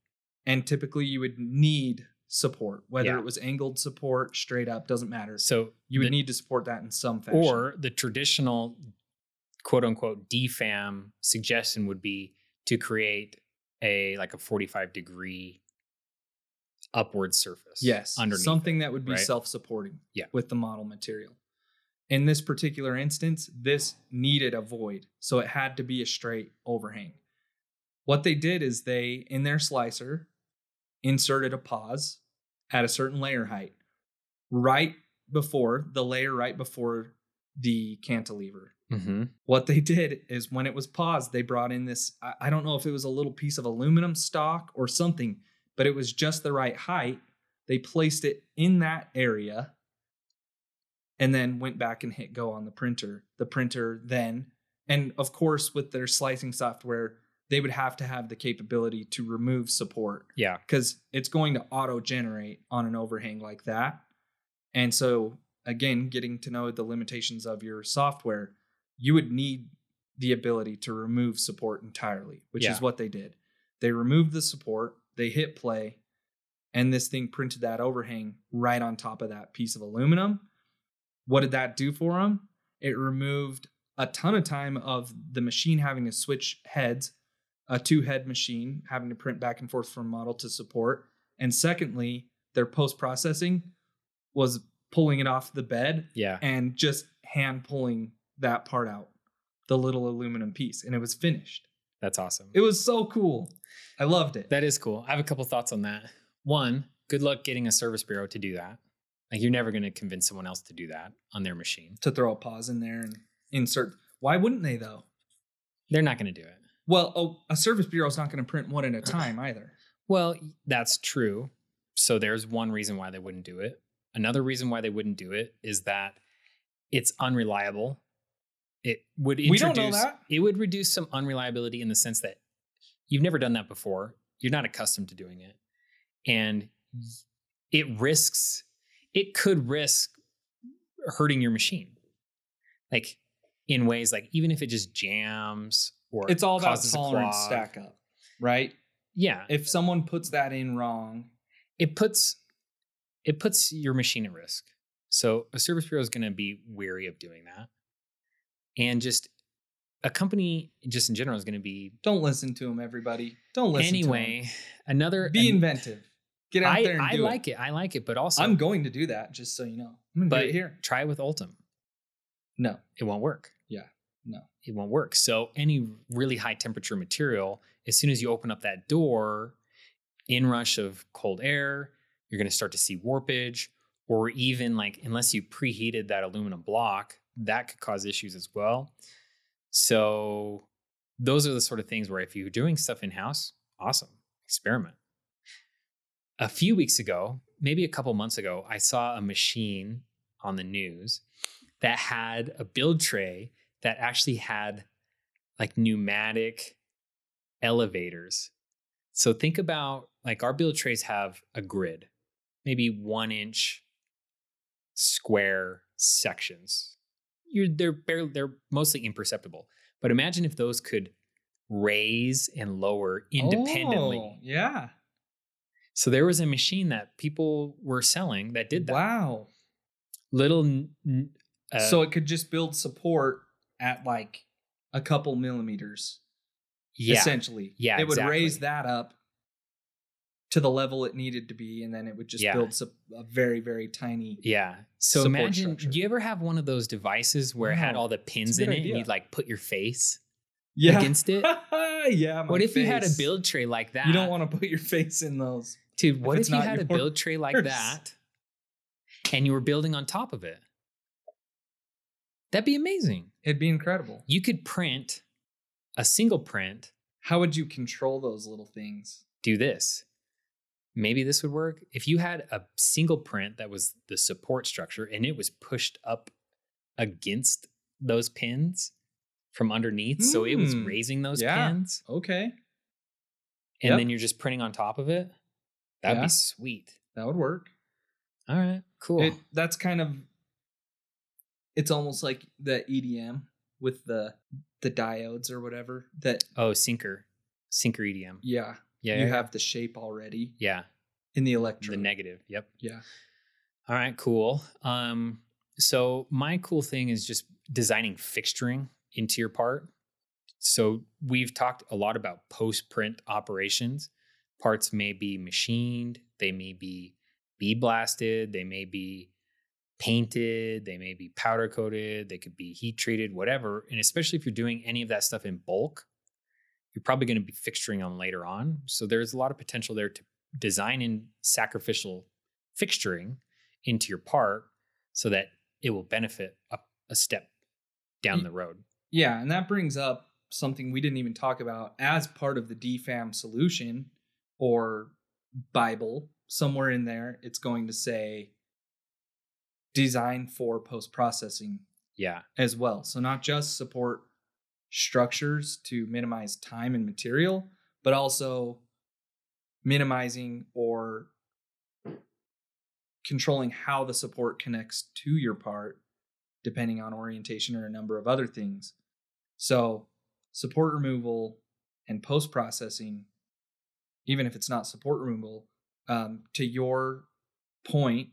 and typically you would need support, whether Yeah. it was angled support, straight up, doesn't matter. So you would the- need to support that in some fashion. or the traditional quote unquote DFAM suggestion would be to create a like a 45 degree upward surface. Yes, Underneath. something it, that would be right? self-supporting. Yeah. with the model material. In this particular instance, this needed a void, so it had to be a straight overhang. What they did is they, in their slicer, inserted a pause at a certain layer height, right before the layer right before the cantilever. Mm-hmm. What they did is when it was paused, they brought in this I, I don't know if it was a little piece of aluminum stock or something, but it was just the right height. They placed it in that area and then went back and hit go on the printer. The printer then, and of course, with their slicing software, they would have to have the capability to remove support Yeah. because it's going to auto generate on an overhang like that. And so, again, getting to know the limitations of your software, you would need the ability to remove support entirely, which Yeah. is what they did. They removed the support, they hit play, and this thing printed that overhang right on top of that piece of aluminum. What did that do for them? It removed a ton of time of the machine having to switch heads, a two head machine having to print back and forth from model to support. And secondly, their post processing was pulling it off the bed Yeah. and just hand pulling that part out, the little aluminum piece, and it was finished. That's awesome. It was so cool. I loved it. That is cool. I have a couple thoughts on that. One, good luck getting a service bureau to do that. Like you're never going to convince someone else to do that on their machine. to throw a pause in there and insert. Why wouldn't they though? They're not going to do it. Well, oh, a service bureau is not going to print one at a time either. Well, that's true. So there's one reason why they wouldn't do it. Another reason why they wouldn't do it is that it's unreliable. It would introduce, We don't know that. it would reduce some unreliability in the sense that you've never done that before. You're not accustomed to doing it. And it risks it could risk hurting your machine. Like in ways like even if it just jams or It's all about tolerance stack up, right? Yeah. If someone puts that in wrong, it puts it puts your machine at risk. So a service bureau is going to be wary of doing that, and just a company just in general is going to be don't listen to them. Everybody, don't listen. anyway. Another be an- inventive. Get out I, there and I like it. it. I like it, but also I'm going to do that, just so you know. I'm going to but do it here. try it with Ultem. No, It won't work. Yeah. It won't work. So any really high temperature material, as soon as you open up that door, inrush of cold air, you're going to start to see warpage, or even like unless you preheated that aluminum block, that could cause issues as well. So those are the sort of things where if you're doing stuff in house, awesome, experiment. A few weeks ago, maybe a couple months ago, I saw a machine on the news that had a build tray that actually had like pneumatic elevators. So think about like our build trays have a grid, maybe one inch square sections. You're they're barely, they're mostly imperceptible. But imagine if those could raise and lower independently. Oh, yeah. So there was a machine that people were selling that did that. Wow. Little uh, so it could just build support at like a couple millimeters, yeah, essentially. Yeah, It would raise that up to the level it needed to be, and then it would just Yeah. build a very, very tiny. Yeah. So imagine, structure. do you ever have one of those devices where it had all the pins in it idea. and you'd like put your face Yeah. against it? yeah. what if you had a build tray like that? You don't want to put your face in those. Dude, what if, it's you had a build tray like that and you were building on top of it? That'd be amazing. It'd be incredible. You could print a single print, How would you control those little things? do this. Maybe this would work. If you had a single print that was the support structure and it was pushed up against those pins from underneath, so it was Hmm. raising those Yeah. pins, Okay. and Yep. then you're just printing on top of it, that'd Yeah. be sweet. That would work. All right, cool. It, that's kind of it's almost like the EDM with the the diodes or whatever that oh, sinker sinker EDM. yeah, Yeah, you yeah, have the shape already yeah, in the the negative. Yep. Yeah. All right, cool. Um, so my cool thing is just designing fixturing into your part. So we've talked a lot about post-print operations. Parts may be machined, they may be bead blasted, they may be painted, they may be powder coated, they could be heat treated, whatever. And especially if you're doing any of that stuff in bulk, you're probably going to be fixturing on later on. So there's a lot of potential there to design in sacrificial fixturing into your part so that it will benefit up a step down the road. Yeah, and that brings up something we didn't even talk about as part of the DFAM solution or Bible. Somewhere in there, it's going to say design for post processing Yeah. as well. So not just support structures to minimize time and material, but also minimizing or controlling how the support connects to your part, depending on orientation or a number of other things. So, support removal and post processing, even if it's not support removal, um, to your point,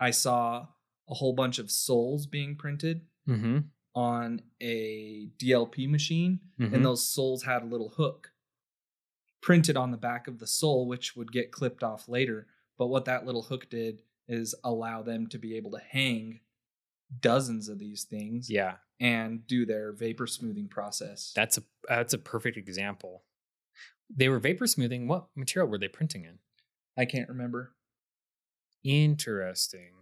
I saw a whole bunch of soles being printed Mm-hmm. on a DLP machine, Mhm. and those soles had a little hook printed on the back of the sole, which would get clipped off later. But what that little hook did is allow them to be able to hang dozens of these things Yeah, and do their vapor smoothing process. that's a that's a perfect example. They were vapor smoothing. What material were they printing in? I can't remember. Interesting.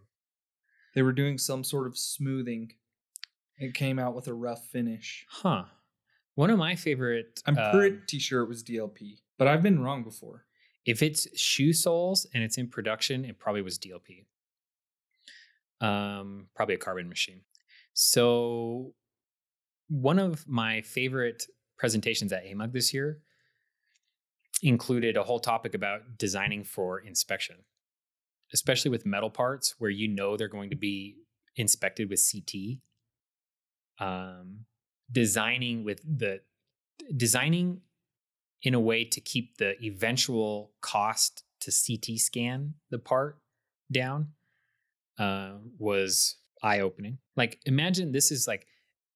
They were doing some sort of smoothing. It came out with a rough finish. Huh. One of my favorite. I'm um, pretty sure it was DLP, but I've been wrong before. if it's shoe soles and it's in production, it probably was DLP. Um, probably a carbon machine. So, one of my favorite presentations at AMUG this year included a whole topic about designing for inspection, especially with metal parts where you know they're going to be inspected with CT. Um, designing with the designing in a way to keep the eventual cost to CT scan the part down uh, was eye opening. Like, imagine this is like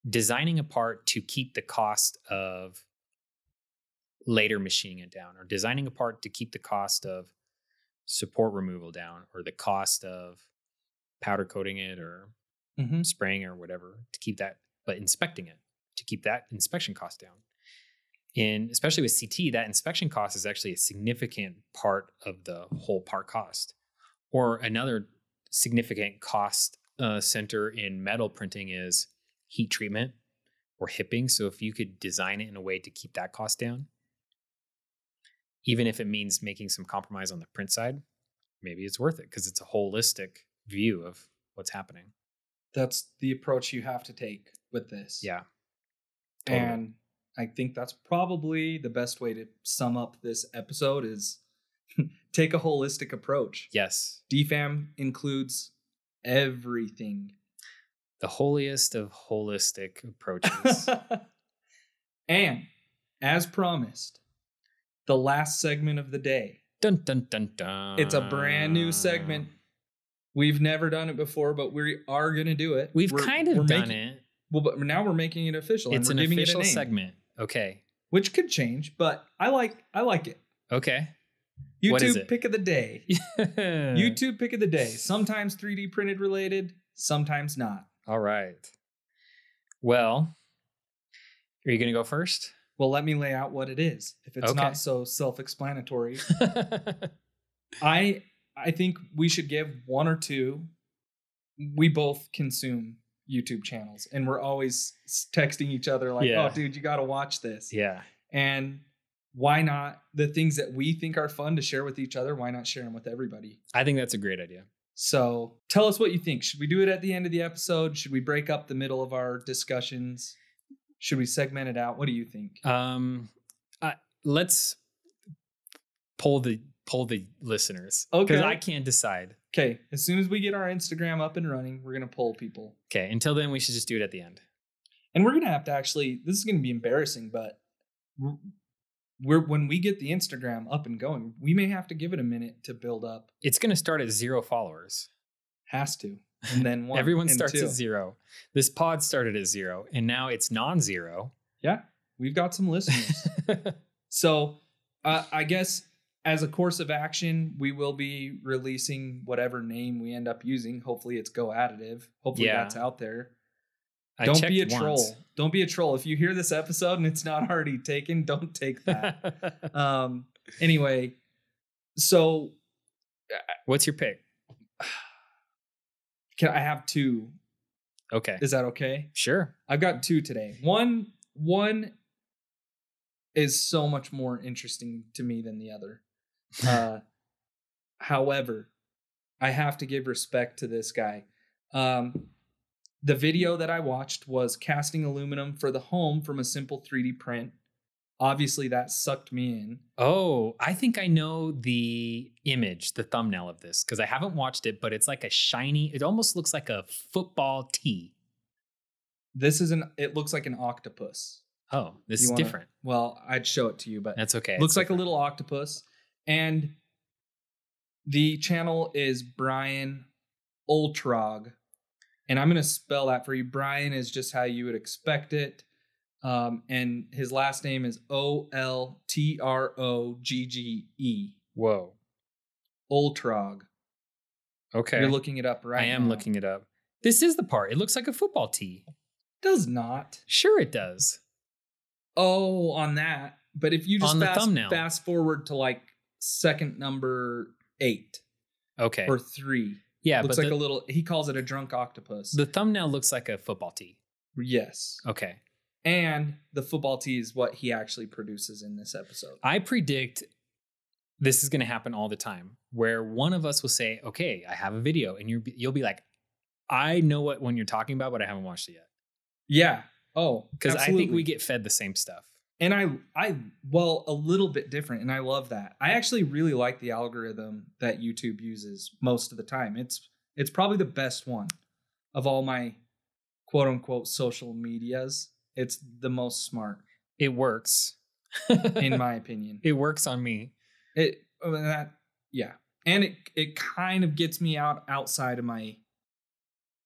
designing a part to keep the cost of later machining it down, or designing a part to keep the cost of support removal down, or the cost of powder coating it, or Mm-hmm. spraying or whatever to keep that, but inspecting it to keep that inspection cost down. And especially with CT, that inspection cost is actually a significant part of the whole part cost. Or another significant cost uh, center in metal printing is heat treatment or hipping. So if you could design it in a way to keep that cost down, even if it means making some compromise on the print side, maybe it's worth it because it's a holistic view of what's happening. That's the approach you have to take with this. Yeah. Totally. And I think that's probably the best way to sum up this episode is take a holistic approach. Yes. DFAM includes everything. The holiest of holistic approaches. and as promised, the last segment of the day. dun dun dun dun. It's a brand new segment. We've never done it before, but we are going to do it. We've We're- kind of we're done making- it. Well, but now we're making it official. It's an official it segment. Okay. which could change, but I like I like it. Okay. YouTube What is it? pick of the day. YouTube. YouTube pick of the day. Sometimes 3D printed related, sometimes not. All right. Well, are you going to go first? Well, let me lay out what it is. If it's Okay. not so self-explanatory, I I think we should give one or two. We both consume YouTube channels, and we're always texting each other like, oh, Yeah. "Oh, dude, you got to watch this." yeah. And why not the things that we think are fun to share with each other? Why not share them with everybody? I think that's a great idea. So tell us what you think. Should we do it at the end of the episode? Should we break up the middle of our discussions? Should we segment it out? What do you think? Um, uh, let's pull the pull the listeners. Okay. Because I can't decide. Okay, as soon as we get our Instagram up and running, we're gonna poll people. Okay. Until then, we should just do it at the end. And we're gonna have to actually. This is gonna be embarrassing, but we're- when we get the Instagram up and going, we may have to give it a minute to build up. It's going to start at zero followers. Has to, and then one. Everyone starts two. at zero. This pod started at zero, and now it's non-zero. Yeah, we've got some listeners. So, uh, I guess as a course of action, we will be releasing whatever name we end up using. Hopefully, it's Go Additive. Hopefully, Yeah. that's out there. I don't be a checked troll. Don't be a troll. If you hear this episode and it's not already taken, don't take that. um. Anyway, so What's your pick? can I have two? Okay. Is that okay? Sure. I've got two today. One one is so much more interesting to me than the other. Uh, however, I have to give respect to this guy. Um, the video that I watched was casting aluminum for the home from a simple 3D print. Obviously, that sucked me in. Oh, I think I know the image, the thumbnail of this, because I haven't watched it, but it's like a shiny, it almost looks like a football tee. This is an. It looks like an octopus. Oh, this You is wanna- different. Well, I'd show it to you, but That's okay. looks like a little octopus. And the channel is Brian Oltrogge. And I'm going to spell that for you. Brian is just how you would expect it. Um, and his last name is O L T R O G G E. Whoa. Oltrogge. Okay. You're looking it up right I am now. looking it up. This is the part. It looks like a football tee. Does not. Sure, it does. Oh, on that. But if you just On the fast, thumbnail. fast forward to like second number eight Okay. or three, yeah, looks like the, a little. He calls it a drunk octopus. the thumbnail looks like a football tee. yes, Okay. And the football tee is what he actually produces in this episode. I predict this is going to happen all the time where one of us will say, "Okay, I have a video." And you're you'll be like, "I know what one you're talking about, but I haven't watched it yet." Yeah. Oh, Cuz I think we get fed the same stuff. and I I well a little bit different, and I love that. I actually really like the algorithm that YouTube uses most of the time. It's it's probably the best one of all my quote unquote social medias. It's the most smart. It works. in my opinion. it works on me. It that yeah, and it it kind of gets me out outside of my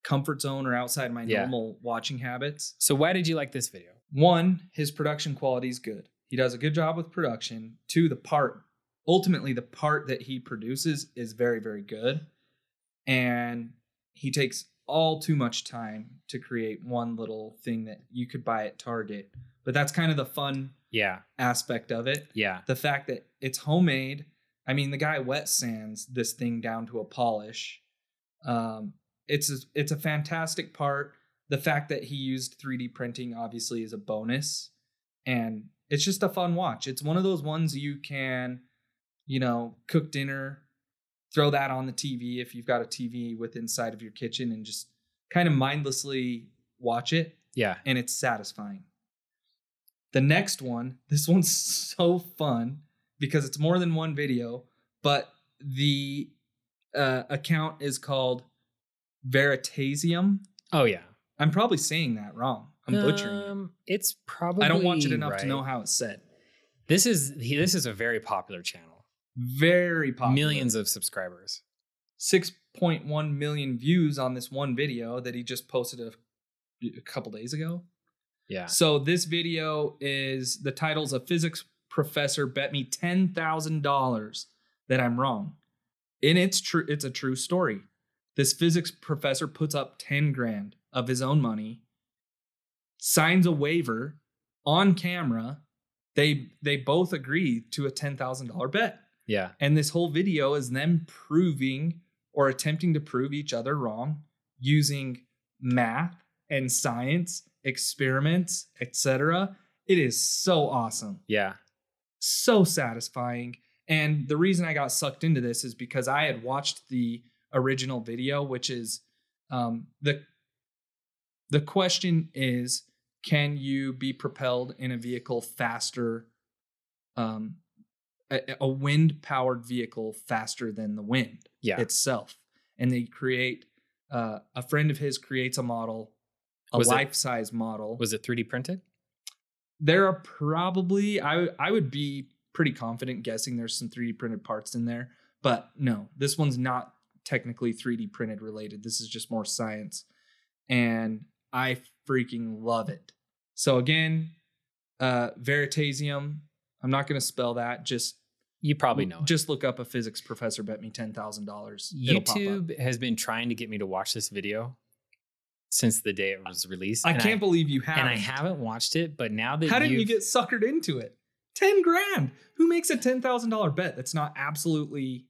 comfort zone or outside my Yeah. normal watching habits. So why did you like this video? One, his production quality is good. He does a good job with production. Two, the part ultimately the part that he produces is very very good, and he takes all too much time to create one little thing that you could buy at Target. But that's kind of the fun Yeah. aspect of it Yeah. the fact that it's homemade. I mean, the guy wet sands this thing down to a polish. Um, it's a, it's a fantastic part. The fact that he used 3D printing obviously is a bonus, and it's just a fun watch. It's one of those ones you can, you know, cook dinner, throw that on the TV if you've got a TV with inside of your kitchen, and just kind of mindlessly watch it Yeah. and it's satisfying. The next one, this one's so fun because it's more than one video, but the uh, account is called Veritasium. Oh yeah. I'm probably saying that wrong. I'm butchering it. Um, It's probably I don't watch it enough to know how it's said. This is this is a very popular channel. Very popular. Millions of subscribers. 6.1 million views on this one video that he just posted a, a couple days ago. Yeah. So this video is the title's a physics professor bet me ten thousand dollars that I'm wrong. And it's true, it's a true story. This physics professor puts up 10 grand of his own money, signs a waiver on camera. They they both agree to a ten thousand dollar bet. Yeah. And this whole video is them proving or attempting to prove each other wrong using math and science, experiments, etc. It is so awesome. Yeah. So satisfying. And the reason I got sucked into this is because I had watched the original video, which is um, the the question is can you be propelled in a vehicle faster um, a, a wind powered vehicle faster than the wind Yeah. itself and they create uh, a friend of his creates a model a Was it- life size model Was it 3D printed? there are probably I I would be pretty confident guessing there's some 3D printed parts in there, but no, this one's not technically 3D printed related. This is just more science, and I freaking love it. So again, uh, Veritasium. I'm not going to spell that. Just You probably know. it. Just look up a physics professor bet me ten thousand dollars. YouTube has been trying to get me to watch this video since the day it was released. I can't believe you have. And I haven't watched it, but now that How did you get suckered into it? Ten grand. Who makes a ten thousand dollar bet that's not absolutely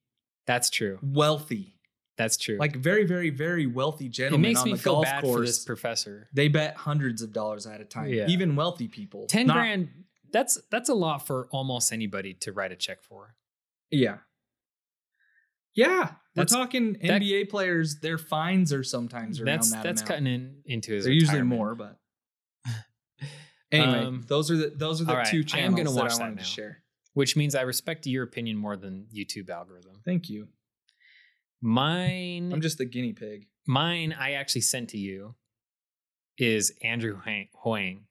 That's true. wealthy? That's true. Like very, very, very wealthy it gentlemen makes on me the feel golf bad course. for this professor. they bet hundreds of dollars at a time. Yeah. Even wealthy people. 10 Not- grand that's that's a lot for almost anybody to write a check for. Yeah. Yeah, we're talking that- NBA players. Their fines are sometimes around That's that that's amount. cutting in into his. They're usually more, but anyway, Um, those are the those are the right, two I am channels gonna that watch I that wanted to share. which means I respect your opinion more than YouTube algorithm. Thank you. Mine, I'm just the guinea pig. mine, I actually sent to you is Andrew Huang,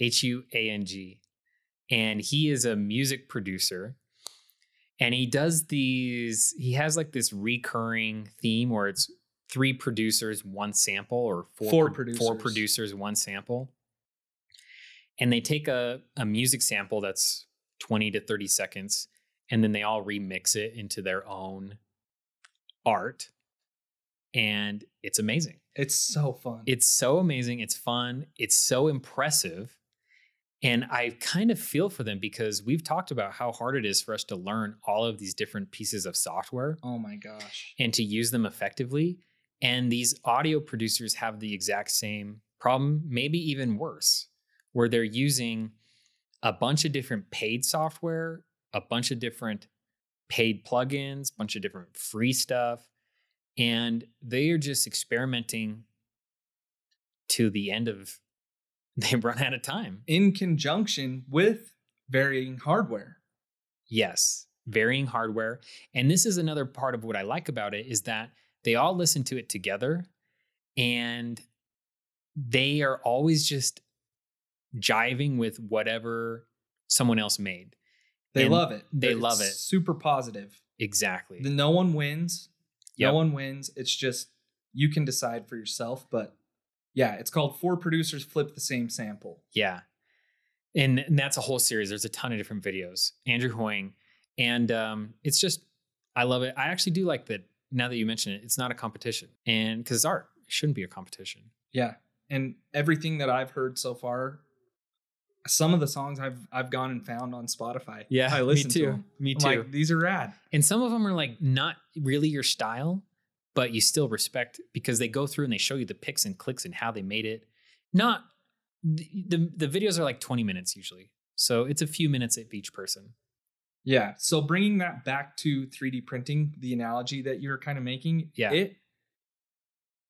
H U A N G, and he is a music producer. And he does these. He has like this recurring theme where it's three producers, one sample, or four, Four pro- four producers. producers, one sample. And they take a, a music sample that's 20 to 30 seconds, and then they all remix it into their own art. And it's amazing. It's so fun. It's so amazing. It's fun. It's so impressive. And I kind of feel for them because we've talked about how hard it is for us to learn all of these different pieces of software oh my gosh. and to use them effectively. And these audio producers have the exact same problem, maybe even worse, where they're using a bunch of different paid software, a bunch of different paid plugins, a bunch of different free stuff. And they are just experimenting to the end of they run out of time. In conjunction with varying hardware. Yes, varying hardware. And this is another part of what I like about it is that they all listen to it together and they are always just jiving with whatever someone else made. They And love it. they It's love it. Super positive. Exactly. The- No one wins. Yep. No one wins. It's just you can decide for yourself. But yeah, it's called Four Producers Flip the Same Sample. Yeah. And, and that's a whole series. There's a ton of different videos. Andrew Huang. And um, it's just, I love it. I actually do like that now that you mention it, it's not a competition. And because it's art, it shouldn't be a competition. Yeah. And everything that I've heard so far, some of the songs I've I've gone and found on Spotify. Yeah, I listen to them. Me I'm too. like, these are rad. and some of them are like not really your style, but you still respect because they go through and they show you the picks and clicks and how they made it. Not the the, the videos are like 20 minutes usually. So it's a few minutes of each person. Yeah. So bringing that back to 3D printing, the analogy that you're kind of making, Yeah. it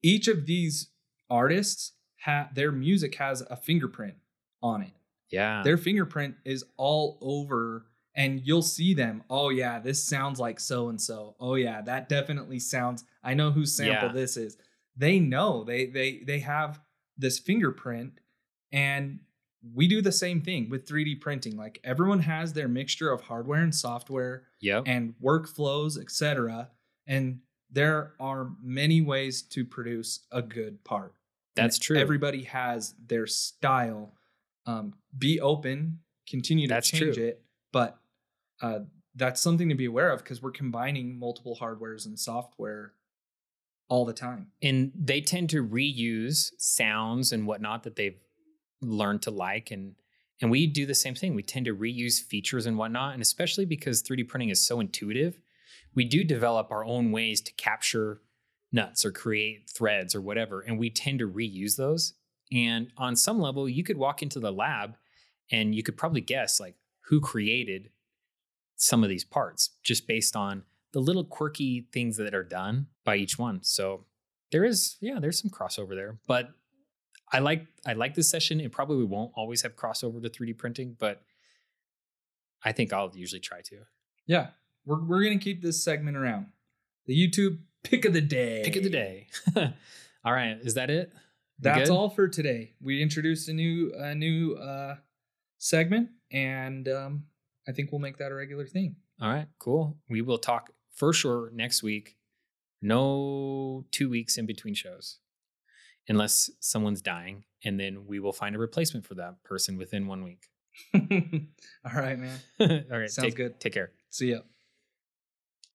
each of these artists ha their music has a fingerprint on it. Yeah. Their fingerprint is all over and you'll see them. Oh yeah, this sounds like so and so. Oh yeah, that definitely sounds I know whose sample Yeah. this is. They know. They they they have this fingerprint and we do the same thing with 3D printing. Like everyone has their mixture of hardware and software yep. and workflows, etc. And there are many ways to produce a good part. And That's true. Everybody has their style. Um, be open, continue to That's change true. it, but uh, that's something to be aware of because we're combining multiple hardwares and software all the time. and they tend to reuse sounds and whatnot that they've learned to like and and we do the same thing we tend to reuse features and whatnot and especially because 3d printing is so intuitive we do develop our own ways to capture nuts or create threads or whatever and we tend to reuse those and on some level you could walk into the lab and you could probably guess like who created some of these parts just based on the little quirky things that are done by each one so there is yeah there's some crossover there but i like i like this session it probably won't always have crossover to 3d printing but i think i'll usually try to Yeah, we're we're gonna keep this segment around. The YouTube pick of the day. pick of the day all right is that it We That's good? all for today. We introduced a new a new uh, segment, and um, I think we'll make that a regular thing. all right cool we will talk for sure next week no two weeks in between shows unless someone's dying and then we will find a replacement for that person within one week all right, man. all right Sounds take, good. take care See ya.